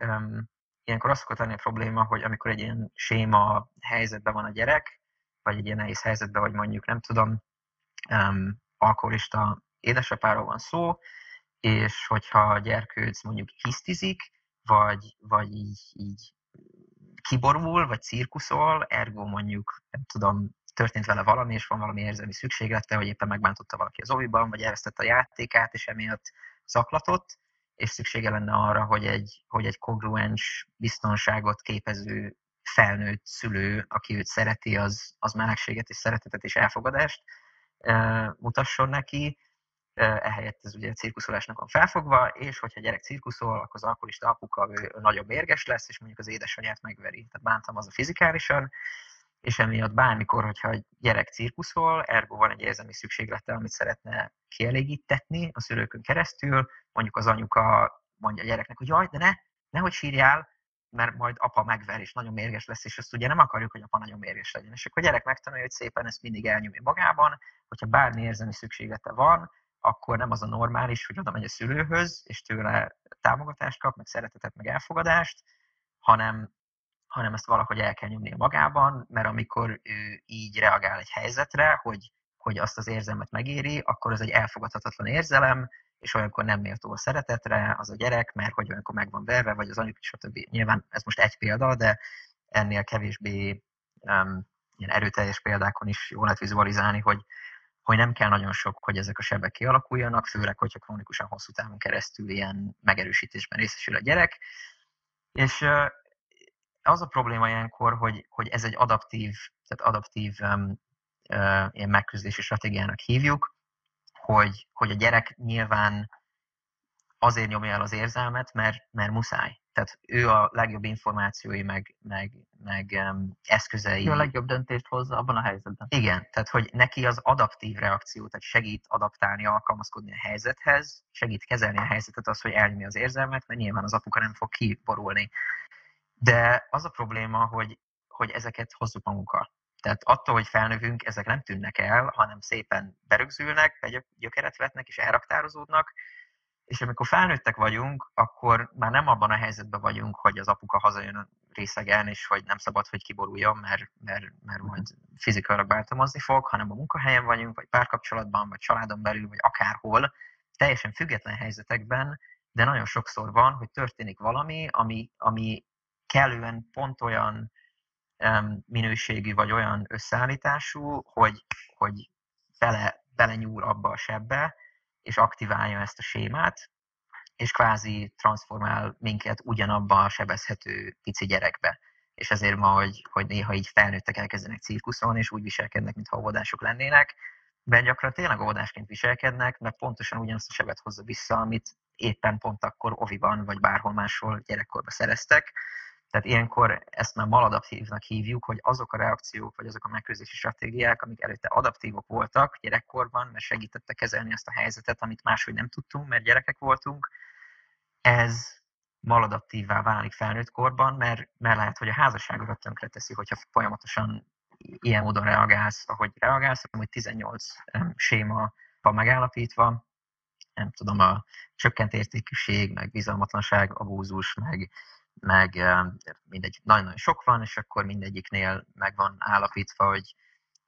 um, ilyenkor azt szokott lenni a probléma, hogy amikor egy ilyen séma helyzetben van a gyerek, vagy egy ilyen nehéz helyzetben, vagy mondjuk nem tudom, um, alkoholista édesapáról van szó, és hogyha a gyerkőc mondjuk hisztizik, vagy, vagy így, így kiborul, vagy cirkuszol, ergo mondjuk, nem tudom, történt vele valami, és van valami érzelmi szükséglete, hogy éppen megbántotta valaki az oviban, vagy elvesztette a játékát, és emiatt zaklatott, és szüksége lenne arra, hogy egy, hogy egy kongruens biztonságot képező felnőtt szülő, aki őt szereti, az, az melegséget és szeretetet és elfogadást mutasson neki, ehelyett ez ugye a cirkuszolásnak van felfogva, és hogyha a gyerek cirkuszol, akkor az alkoholista apuka ő, ő nagyobb érges lesz, és mondjuk az édesanyját megveri. Tehát bántam az a fizikálisan, és emiatt bármikor, hogyha egy gyerek cirkuszol, ergo van egy érzelmi szükséglete, amit szeretne kielégítetni a szülőkön keresztül, mondjuk az anyuka mondja a gyereknek, hogy jaj, de ne, nehogy sírjál, mert majd apa megver, és nagyon mérges lesz, és azt ugye nem akarjuk, hogy apa nagyon mérges legyen. És akkor a gyerek megtanulja, hogy szépen ezt mindig elnyomja magában, hogyha bármi érzelmi szükséglete van, akkor nem az a normális, hogy oda megy a szülőhöz, és tőle támogatást kap, meg szeretetet, meg elfogadást, hanem, hanem ezt valahogy el kell nyomnia magában, mert amikor ő így reagál egy helyzetre, hogy, hogy azt az érzelmet megéri, akkor az egy elfogadhatatlan érzelem, és olyankor nem méltó a szeretetre az a gyerek, mert hogy olyankor meg van verve, vagy az anyuk, stb. Nyilván ez most egy példa, de ennél kevésbé um, ilyen erőteljes példákon is jól lehet vizualizálni, hogy, hogy nem kell nagyon sok, hogy ezek a sebek kialakuljanak, főleg, hogyha krónikusan hosszú távon keresztül ilyen megerősítésben részesül a gyerek. És az a probléma ilyenkor, hogy, hogy ez egy adaptív, tehát adaptív um, uh, ilyen megküzdési stratégiának hívjuk, hogy, hogy a gyerek nyilván azért nyomja el az érzelmet, mert, mert muszáj. Tehát ő a legjobb információi, meg, meg, meg um, eszközei. Ő a legjobb döntést hozza abban a helyzetben. Igen, tehát hogy neki az adaptív reakció, tehát segít adaptálni, alkalmazkodni a helyzethez, segít kezelni a helyzetet az, hogy elnyomja az érzelmet, mert nyilván az apuka nem fog kiborulni. De az a probléma, hogy, hogy ezeket hozzuk magunkkal. Tehát attól, hogy felnövünk, ezek nem tűnnek el, hanem szépen berögzülnek, gyökeret vetnek és elraktározódnak, és amikor felnőttek vagyunk, akkor már nem abban a helyzetben vagyunk, hogy az apuka hazajön részegen, és hogy nem szabad, hogy kiboruljon, mert, mert, mert majd fizikailag bántalmazni fog, hanem a munkahelyen vagyunk, vagy párkapcsolatban, vagy családon belül, vagy akárhol, teljesen független helyzetekben, de nagyon sokszor van, hogy történik valami, ami, ami kellően pont olyan minőségű, vagy olyan összeállítású, hogy, hogy bele, belenyúl abba a sebbe, és aktiválja ezt a sémát, és kvázi transformál minket ugyanabba a sebezhető pici gyerekbe. És ezért ma, hogy, hogy néha így felnőttek elkezdenek cirkuszon, és úgy viselkednek, mintha óvodások lennének, de gyakran tényleg óvodásként viselkednek, mert pontosan ugyanazt a sebet hozza vissza, amit éppen pont akkor oviban, vagy bárhol máshol gyerekkorban szereztek, tehát ilyenkor ezt már maladaptívnak hívjuk, hogy azok a reakciók, vagy azok a megküzdési stratégiák, amik előtte adaptívok voltak gyerekkorban, mert segítette kezelni azt a helyzetet, amit máshogy nem tudtunk, mert gyerekek voltunk, ez maladaptívvá válik felnőtt korban, mert, mert lehet, hogy a házasságokat tönkre teszi, hogyha folyamatosan ilyen módon reagálsz, ahogy reagálsz, hogy 18 séma van megállapítva, nem tudom, a csökkent értékűség, meg bizalmatlanság, abúzus, meg meg mindegy, nagyon-nagyon sok van, és akkor mindegyiknél meg van állapítva, hogy,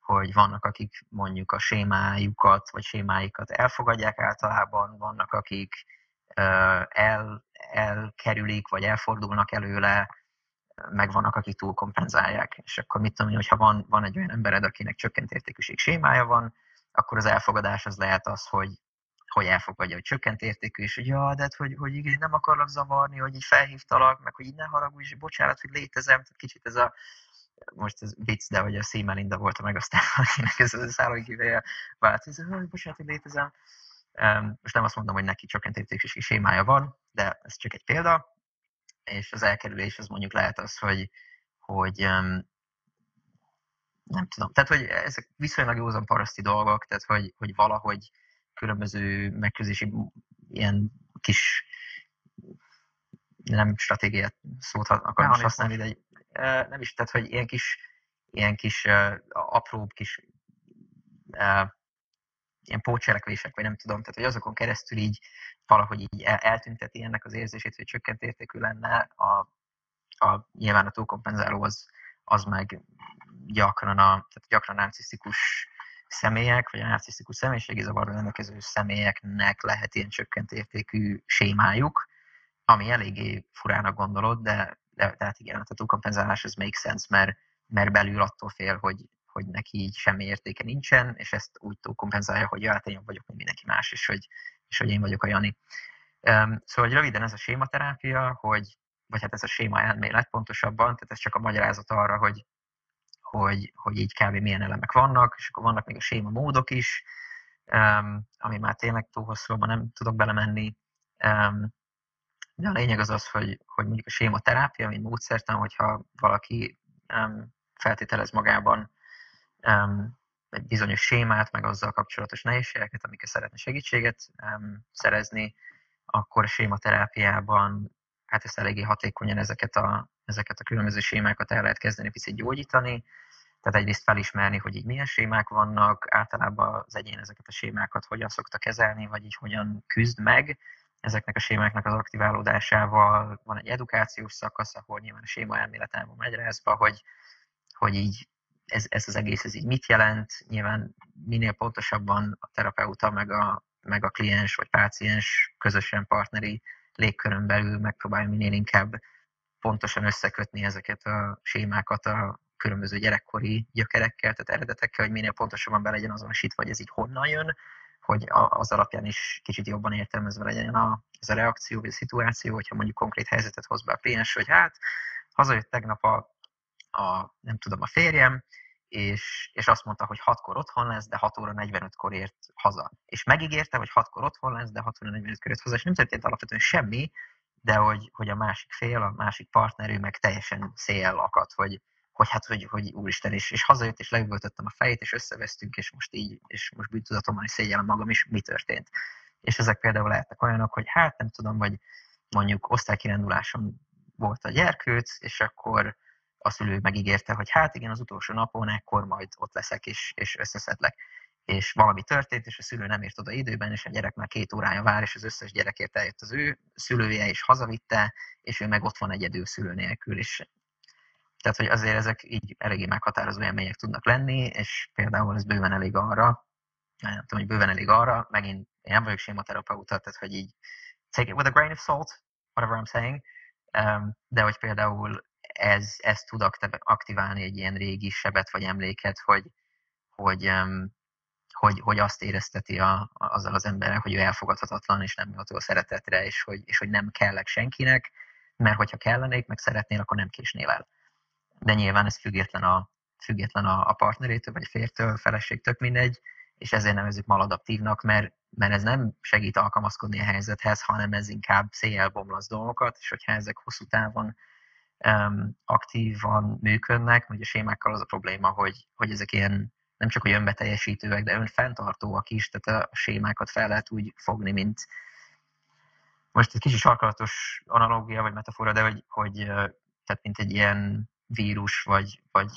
hogy vannak, akik mondjuk a sémájukat, vagy sémáikat elfogadják általában, vannak, akik el, elkerülik, vagy elfordulnak előle, meg vannak, akik túl kompenzálják. És akkor mit tudom hogy ha van, van egy olyan embered, akinek csökkent értékűség sémája van, akkor az elfogadás az lehet az, hogy hogy elfogadja, hogy csökkent értékű, és hogy ja, de hát, hogy, hogy igen, nem akarlak zavarni, hogy így felhívtalak, meg hogy így ne haragudj, és bocsánat, hogy létezem, tehát kicsit ez a, most ez vicc, de hogy a Szímelinda volt a meg aztán [laughs] akinek ez a szállói kivéje vált, hogy bocsánat, hogy létezem. Most nem azt mondom, hogy neki csökkent értékű sémája van, de ez csak egy példa, és az elkerülés az mondjuk lehet az, hogy, hogy nem tudom, tehát hogy ezek viszonylag józan paraszti dolgok, tehát hogy, hogy valahogy különböző megküzdési ilyen kis nem stratégiát szót akarom most használni, de nem is, tehát hogy ilyen kis, ilyen kis apróbb kis ilyen pócselekvések, vagy nem tudom, tehát hogy azokon keresztül így valahogy így eltünteti ennek az érzését, hogy csökkent értékű lenne, a, a, nyilván a túlkompenzáló az, az meg gyakran a, tehát gyakran narcisztikus személyek, vagy a narcisztikus személyiségi zavarra rendelkező személyeknek lehet ilyen csökkent értékű sémájuk, ami eléggé furának gondolod, de, de tehát igen, a túlkompenzálás az make sense, mert, mert belül attól fél, hogy, hogy neki így semmi értéke nincsen, és ezt úgy túlkompenzálja, hogy hát én jobb vagyok, mint mindenki más, és hogy, és hogy én vagyok a Jani. Um, szóval, hogy röviden ez a sématerápia, hogy, vagy hát ez a séma elmélet pontosabban, tehát ez csak a magyarázat arra, hogy hogy, hogy így kb. milyen elemek vannak, és akkor vannak még a séma módok is, um, ami már tényleg túl hosszú, nem tudok belemenni. Um, de a lényeg az az, hogy, hogy mondjuk a séma terápia, mint módszertan, hogyha valaki um, feltételez magában um, egy bizonyos sémát, meg azzal kapcsolatos nehézségeket, amikkel szeretne segítséget um, szerezni, akkor a sématerápiában hát ezt eléggé hatékonyan ezeket a, ezeket a különböző sémákat el lehet kezdeni picit gyógyítani, tehát egyrészt felismerni, hogy így milyen sémák vannak, általában az egyén ezeket a sémákat hogyan szokta kezelni, vagy így hogyan küzd meg, ezeknek a sémáknak az aktiválódásával van egy edukációs szakasz, ahol nyilván a séma elméletában megy rázba, hogy, hogy így ez, ez az egész ez így mit jelent. Nyilván minél pontosabban a terapeuta meg a, meg a kliens vagy páciens közösen partneri légkörön belül megpróbálja minél inkább pontosan összekötni ezeket a sémákat a különböző gyerekkori gyökerekkel, tehát eredetekkel, hogy minél pontosabban be legyen azonosítva, hogy ez így honnan jön, hogy az alapján is kicsit jobban értelmezve legyen a, ez a reakció vagy a szituáció, hogyha mondjuk konkrét helyzetet hoz be a kliens, hogy hát hazajött tegnap a, a nem tudom, a férjem, és, és azt mondta, hogy 6-kor otthon lesz, de 6 óra 45-kor ért haza. És megígérte, hogy 6-kor otthon lesz, de 6 óra 45-kor ért haza, és nem történt alapvetően semmi, de hogy, hogy a másik fél, a másik partner, ő meg teljesen szél akadt, hogy, hogy hát, hogy, hogy úristen, és, és hazajött, és leüvöltöttem a fejét, és összevesztünk, és most így, és most bűntudatommal is szégyellem magam is, mi történt. És ezek például lehetnek olyanok, hogy hát nem tudom, vagy mondjuk osztálykiránduláson volt a gyerkőc, és akkor a szülő megígérte, hogy hát igen, az utolsó napon ekkor majd ott leszek, és, és összeszedlek. És valami történt, és a szülő nem ért oda időben, és a gyerek már két órája vár, és az összes gyerekért eljött az ő szülője, és hazavitte, és ő meg ott van egyedül szülő nélkül, és tehát, hogy azért ezek így eléggé meghatározó élmények tudnak lenni, és például ez bőven elég arra, nem tudom, hogy bőven elég arra, megint én nem vagyok sématerapeuta, tehát hogy így take it with a grain of salt, whatever I'm saying, um, de hogy például ez, ez tud aktiválni egy ilyen régi sebet vagy emléket, hogy, hogy, um, hogy, hogy azt érezteti a, azzal az emberrel, hogy ő elfogadhatatlan, és nem méltó a szeretetre, és hogy, és hogy nem kellek senkinek, mert hogyha kellenék, meg szeretnél, akkor nem késnél el. De nyilván ez független a, független a, a partnerétől, vagy fértől, feleség, tök mindegy, és ezért nevezzük maladaptívnak, mert, mert ez nem segít alkalmazkodni a helyzethez, hanem ez inkább széjjel bomlasz dolgokat, és hogyha ezek hosszú távon um, aktívan működnek, vagy a sémákkal az a probléma, hogy, hogy ezek ilyen nem csak hogy önbeteljesítőek, de önfenntartóak is, tehát a sémákat fel lehet úgy fogni, mint most egy kicsi sarkalatos analógia vagy metafora, de hogy, hogy tehát mint egy ilyen vírus, vagy, vagy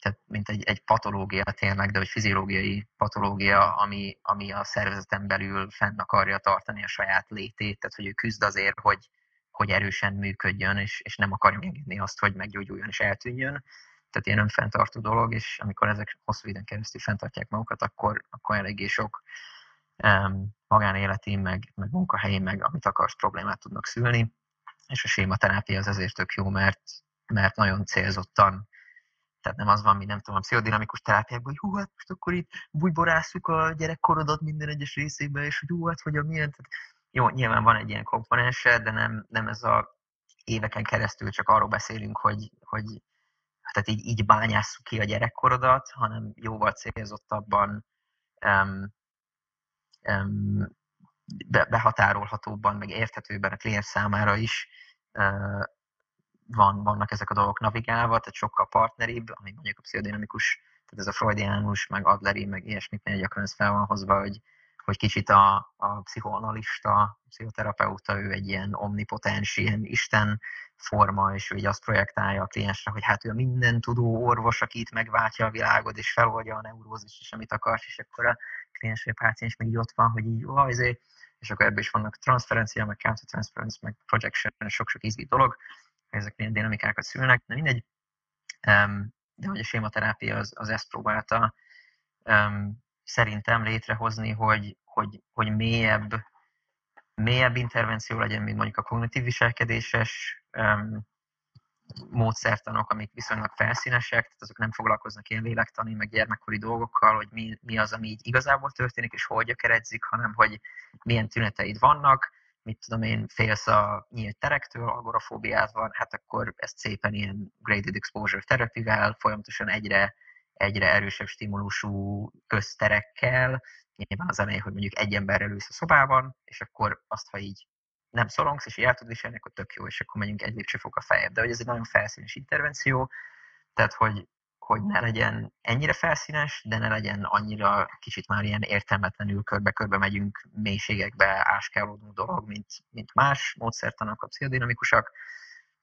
tehát mint egy, egy patológia tényleg, de egy fiziológiai patológia, ami, ami a szervezeten belül fenn akarja tartani a saját létét, tehát hogy ő küzd azért, hogy, hogy erősen működjön, és, és nem akarja megengedni azt, hogy meggyógyuljon és eltűnjön. Tehát ilyen önfenntartó dolog, és amikor ezek hosszú időn keresztül fenntartják magukat, akkor, akkor eléggé sok um, magánéleti, meg, meg munkahelyi, meg amit akarsz problémát tudnak szülni, és a sématerápia az ezért tök jó, mert, mert nagyon célzottan, tehát nem az van, mint nem tudom, a pszichodinamikus terápiákban, hogy hú, hát most akkor itt bújborászuk a gyerekkorodat minden egyes részébe, és hogy hú, hát hogy a milyen, tehát jó, nyilván van egy ilyen komponense, de nem, nem ez a éveken keresztül csak arról beszélünk, hogy, hogy tehát így, így bányásszuk ki a gyerekkorodat, hanem jóval célzottabban um, um, be, behatárolhatóbban, meg érthetőbben a kliens számára is uh, van, vannak ezek a dolgok navigálva, tehát sokkal partneribb, ami mondjuk a pszichodinamikus, tehát ez a freudiánus, meg adleri, meg ilyesmiknél gyakran ez fel van hozva, hogy, hogy kicsit a, a pszichoanalista, pszichoterapeuta, ő egy ilyen omnipotens, ilyen isten forma, és ő így azt projektálja a kliensre, hogy hát ő a minden tudó orvos, aki itt megváltja a világot, és feloldja a neurózis is, amit akarsz, és akkor a kliens vagy a páciens meg így ott van, hogy így, ó, ezért, és akkor ebből is vannak transferencia, meg countertransference, meg projection, sok-sok izgi dolog, ezek milyen dinamikákat szülnek, de mindegy. De hogy a sématerápia az, az ezt próbálta szerintem létrehozni, hogy, hogy, hogy mélyebb, mélyebb intervenció legyen, mint mondjuk a kognitív viselkedéses módszertanok, amik viszonylag felszínesek, tehát azok nem foglalkoznak ilyen lélektani, meg gyermekkori dolgokkal, hogy mi, mi az, ami így igazából történik, és hogy gyökeredzik, hanem hogy milyen tüneteid vannak, mit tudom én, félsz a nyílt terektől, agorafóbiád van, hát akkor ezt szépen ilyen graded exposure terapivel, folyamatosan egyre, egyre erősebb stimulusú közterekkel, nyilván az elején, hogy mondjuk egy emberrel ülsz a szobában, és akkor azt, ha így nem szorongsz, és így el tudod viselni, akkor tök jó, és akkor megyünk egy lépcsőfok a fejebb. De hogy ez egy nagyon felszínes intervenció, tehát hogy, hogy ne legyen ennyire felszínes, de ne legyen annyira kicsit már ilyen értelmetlenül körbe-körbe megyünk mélységekbe, áskálódunk dolog, mint, mint más módszertanok, a pszichodinamikusak.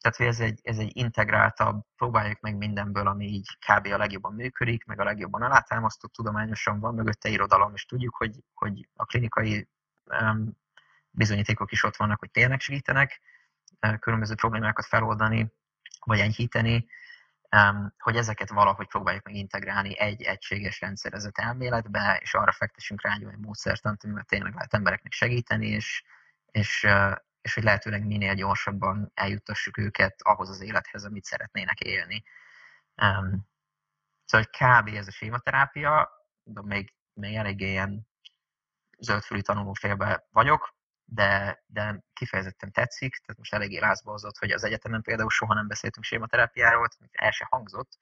Tehát, hogy ez egy, ez egy integráltabb, próbáljuk meg mindenből, ami így kb. a legjobban működik, meg a legjobban alátámasztott tudományosan van mögötte irodalom, és tudjuk, hogy, hogy a klinikai um, bizonyítékok is ott vannak, hogy tényleg segítenek uh, különböző problémákat feloldani, vagy enyhíteni, hogy ezeket valahogy próbáljuk meg integrálni egy egységes rendszerezett elméletbe, és arra fektessünk rá egy olyan módszertant, amivel tényleg lehet embereknek segíteni, és, és, és hogy lehetőleg minél gyorsabban eljuttassuk őket ahhoz az élethez, amit szeretnének élni. Szóval, hogy kb. ez a sématerápia, de még, még eléggé ilyen zöldfülű tanulófélbe vagyok, de, de kifejezetten tetszik, tehát most eléggé lázba hozott, hogy az egyetemen például soha nem beszéltünk sématerápiáról, el se hangzott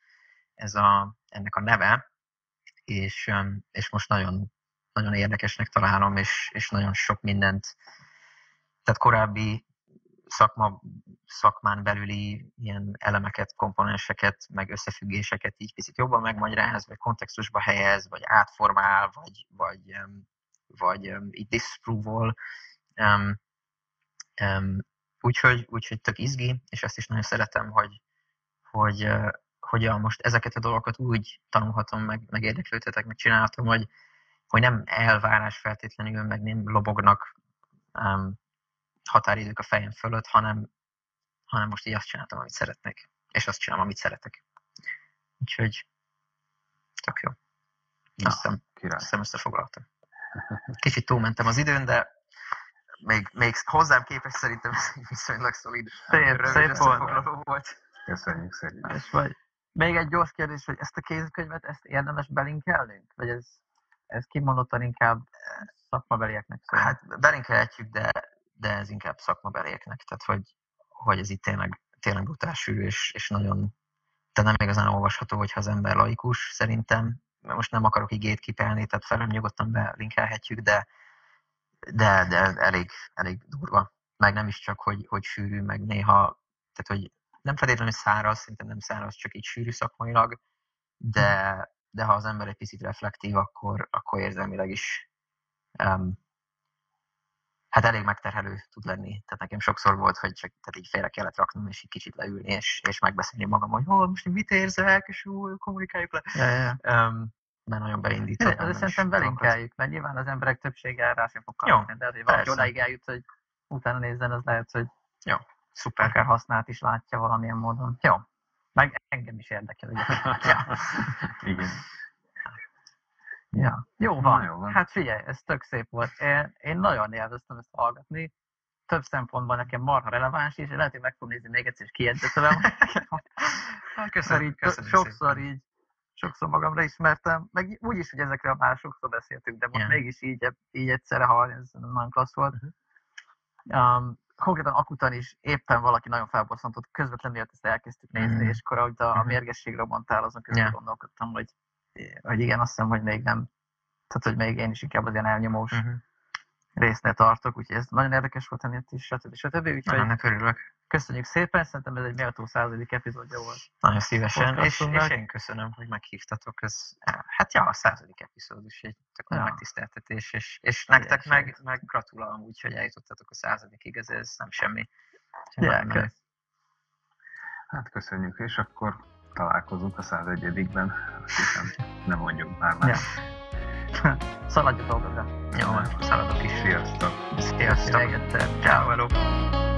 ez a, ennek a neve, és, és most nagyon, nagyon érdekesnek találom, és, és nagyon sok mindent, tehát korábbi szakma, szakmán belüli ilyen elemeket, komponenseket, meg összefüggéseket így picit jobban megmagyaráz, vagy kontextusba helyez, vagy átformál, vagy, vagy, vagy így disprove Um, um, úgyhogy, úgyhogy tök izgi, és ezt is nagyon szeretem, hogy, hogy, hogy a most ezeket a dolgokat úgy tanulhatom, meg, meg érdeklődhetek, meg csinálhatom, hogy, hogy nem elvárás feltétlenül, meg nem lobognak um, határidők a fejem fölött, hanem, hanem most így azt csináltam, amit szeretnék, és azt csinálom, amit szeretek. Úgyhogy tök jó. Azt hiszem, hiszem összefoglaltam. Kicsit túlmentem az időn, de még, még hozzám képest szerintem ez egy viszonylag szolid, szép, szép volt. Köszönjük szépen. És vagy, még egy gyors kérdés, hogy ezt a kézikönyvet, ezt érdemes belinkelnünk? Vagy ez, ez kimondottan inkább szakmabelieknek szól? Hát belinkelhetjük, de, de ez inkább szakmabelieknek. Tehát, hogy, hogy ez itt tényleg, tényleg brutál sűrű, és, és nagyon, de nem igazán olvasható, hogyha az ember laikus, szerintem. Most nem akarok igét kipelni, tehát felem nyugodtan belinkelhetjük, de, de, de elég, elég durva. Meg nem is csak, hogy, hogy sűrű, meg néha, tehát hogy nem feltétlenül száraz, szerintem nem száraz, csak így sűrű szakmailag, de, de ha az ember egy picit reflektív, akkor, akkor érzelmileg is um, hát elég megterhelő tud lenni. Tehát nekem sokszor volt, hogy csak tehát így félre kellett raknom, és így kicsit leülni, és, és megbeszélni magam, hogy oh, most mit érzek, és úgy kommunikáljuk le. Ja, ja. Um, mert nagyon beindító. De szerintem belinkeljük, mert nyilván az emberek többsége rá sem fog kapni. De hogy valaki odáig eljut, hogy utána nézzen, az lehet, hogy jó, szuper. akár használt is látja valamilyen módon. Jó. Meg engem is érdekel, [laughs] ja. Igen. Ja. Jó van. Na, jó van. Hát figyelj, ez tök szép volt. Én, én nagyon élveztem ezt hallgatni. Több szempontban nekem marha releváns is, lehet, hogy meg fogom nézni még egyszer, és kiegyzetelem. [laughs] köszönöm, köszönöm sokszor szépen. így sokszor magamra ismertem, meg úgy is, hogy ezekről már sokszor beszéltünk, de most yeah. mégis így, így egyszerre hallani, ez nagyon klassz volt. Uh-huh. Um, konkrétan akutan is éppen valaki nagyon felbosszantott, közvetlenül ezt elkezdtük nézni, uh-huh. és akkor ahogy a, a mhm. mérgességre mondtál, azon közben yeah. gondolkodtam, hogy, hogy igen, azt hiszem, hogy még nem, tehát hogy még én is inkább az ilyen elnyomós uh-huh. résznél tartok, úgyhogy ez nagyon érdekes volt emiatt is, stb. stb. Úgyhogy Ennek örülök. Köszönjük szépen, szerintem ez egy méltó századik epizódja volt. Nagyon szívesen, és, és, én köszönöm, hogy meghívtatok. Ez, hát ja, a századik epizódus egy tök ja. megtiszteltetés, és, és nektek meg, meg gratulálom úgy, hogy eljutottatok a századikig, ez, ez nem semmi. Ja, hát köszönjük, és akkor találkozunk a 101-ben. Hiszem, nem mondjuk már már. Ja. Szaladjatok oda. Jó, szaladok is. Sziasztok. Sziasztok. Sziasztok. Ciao.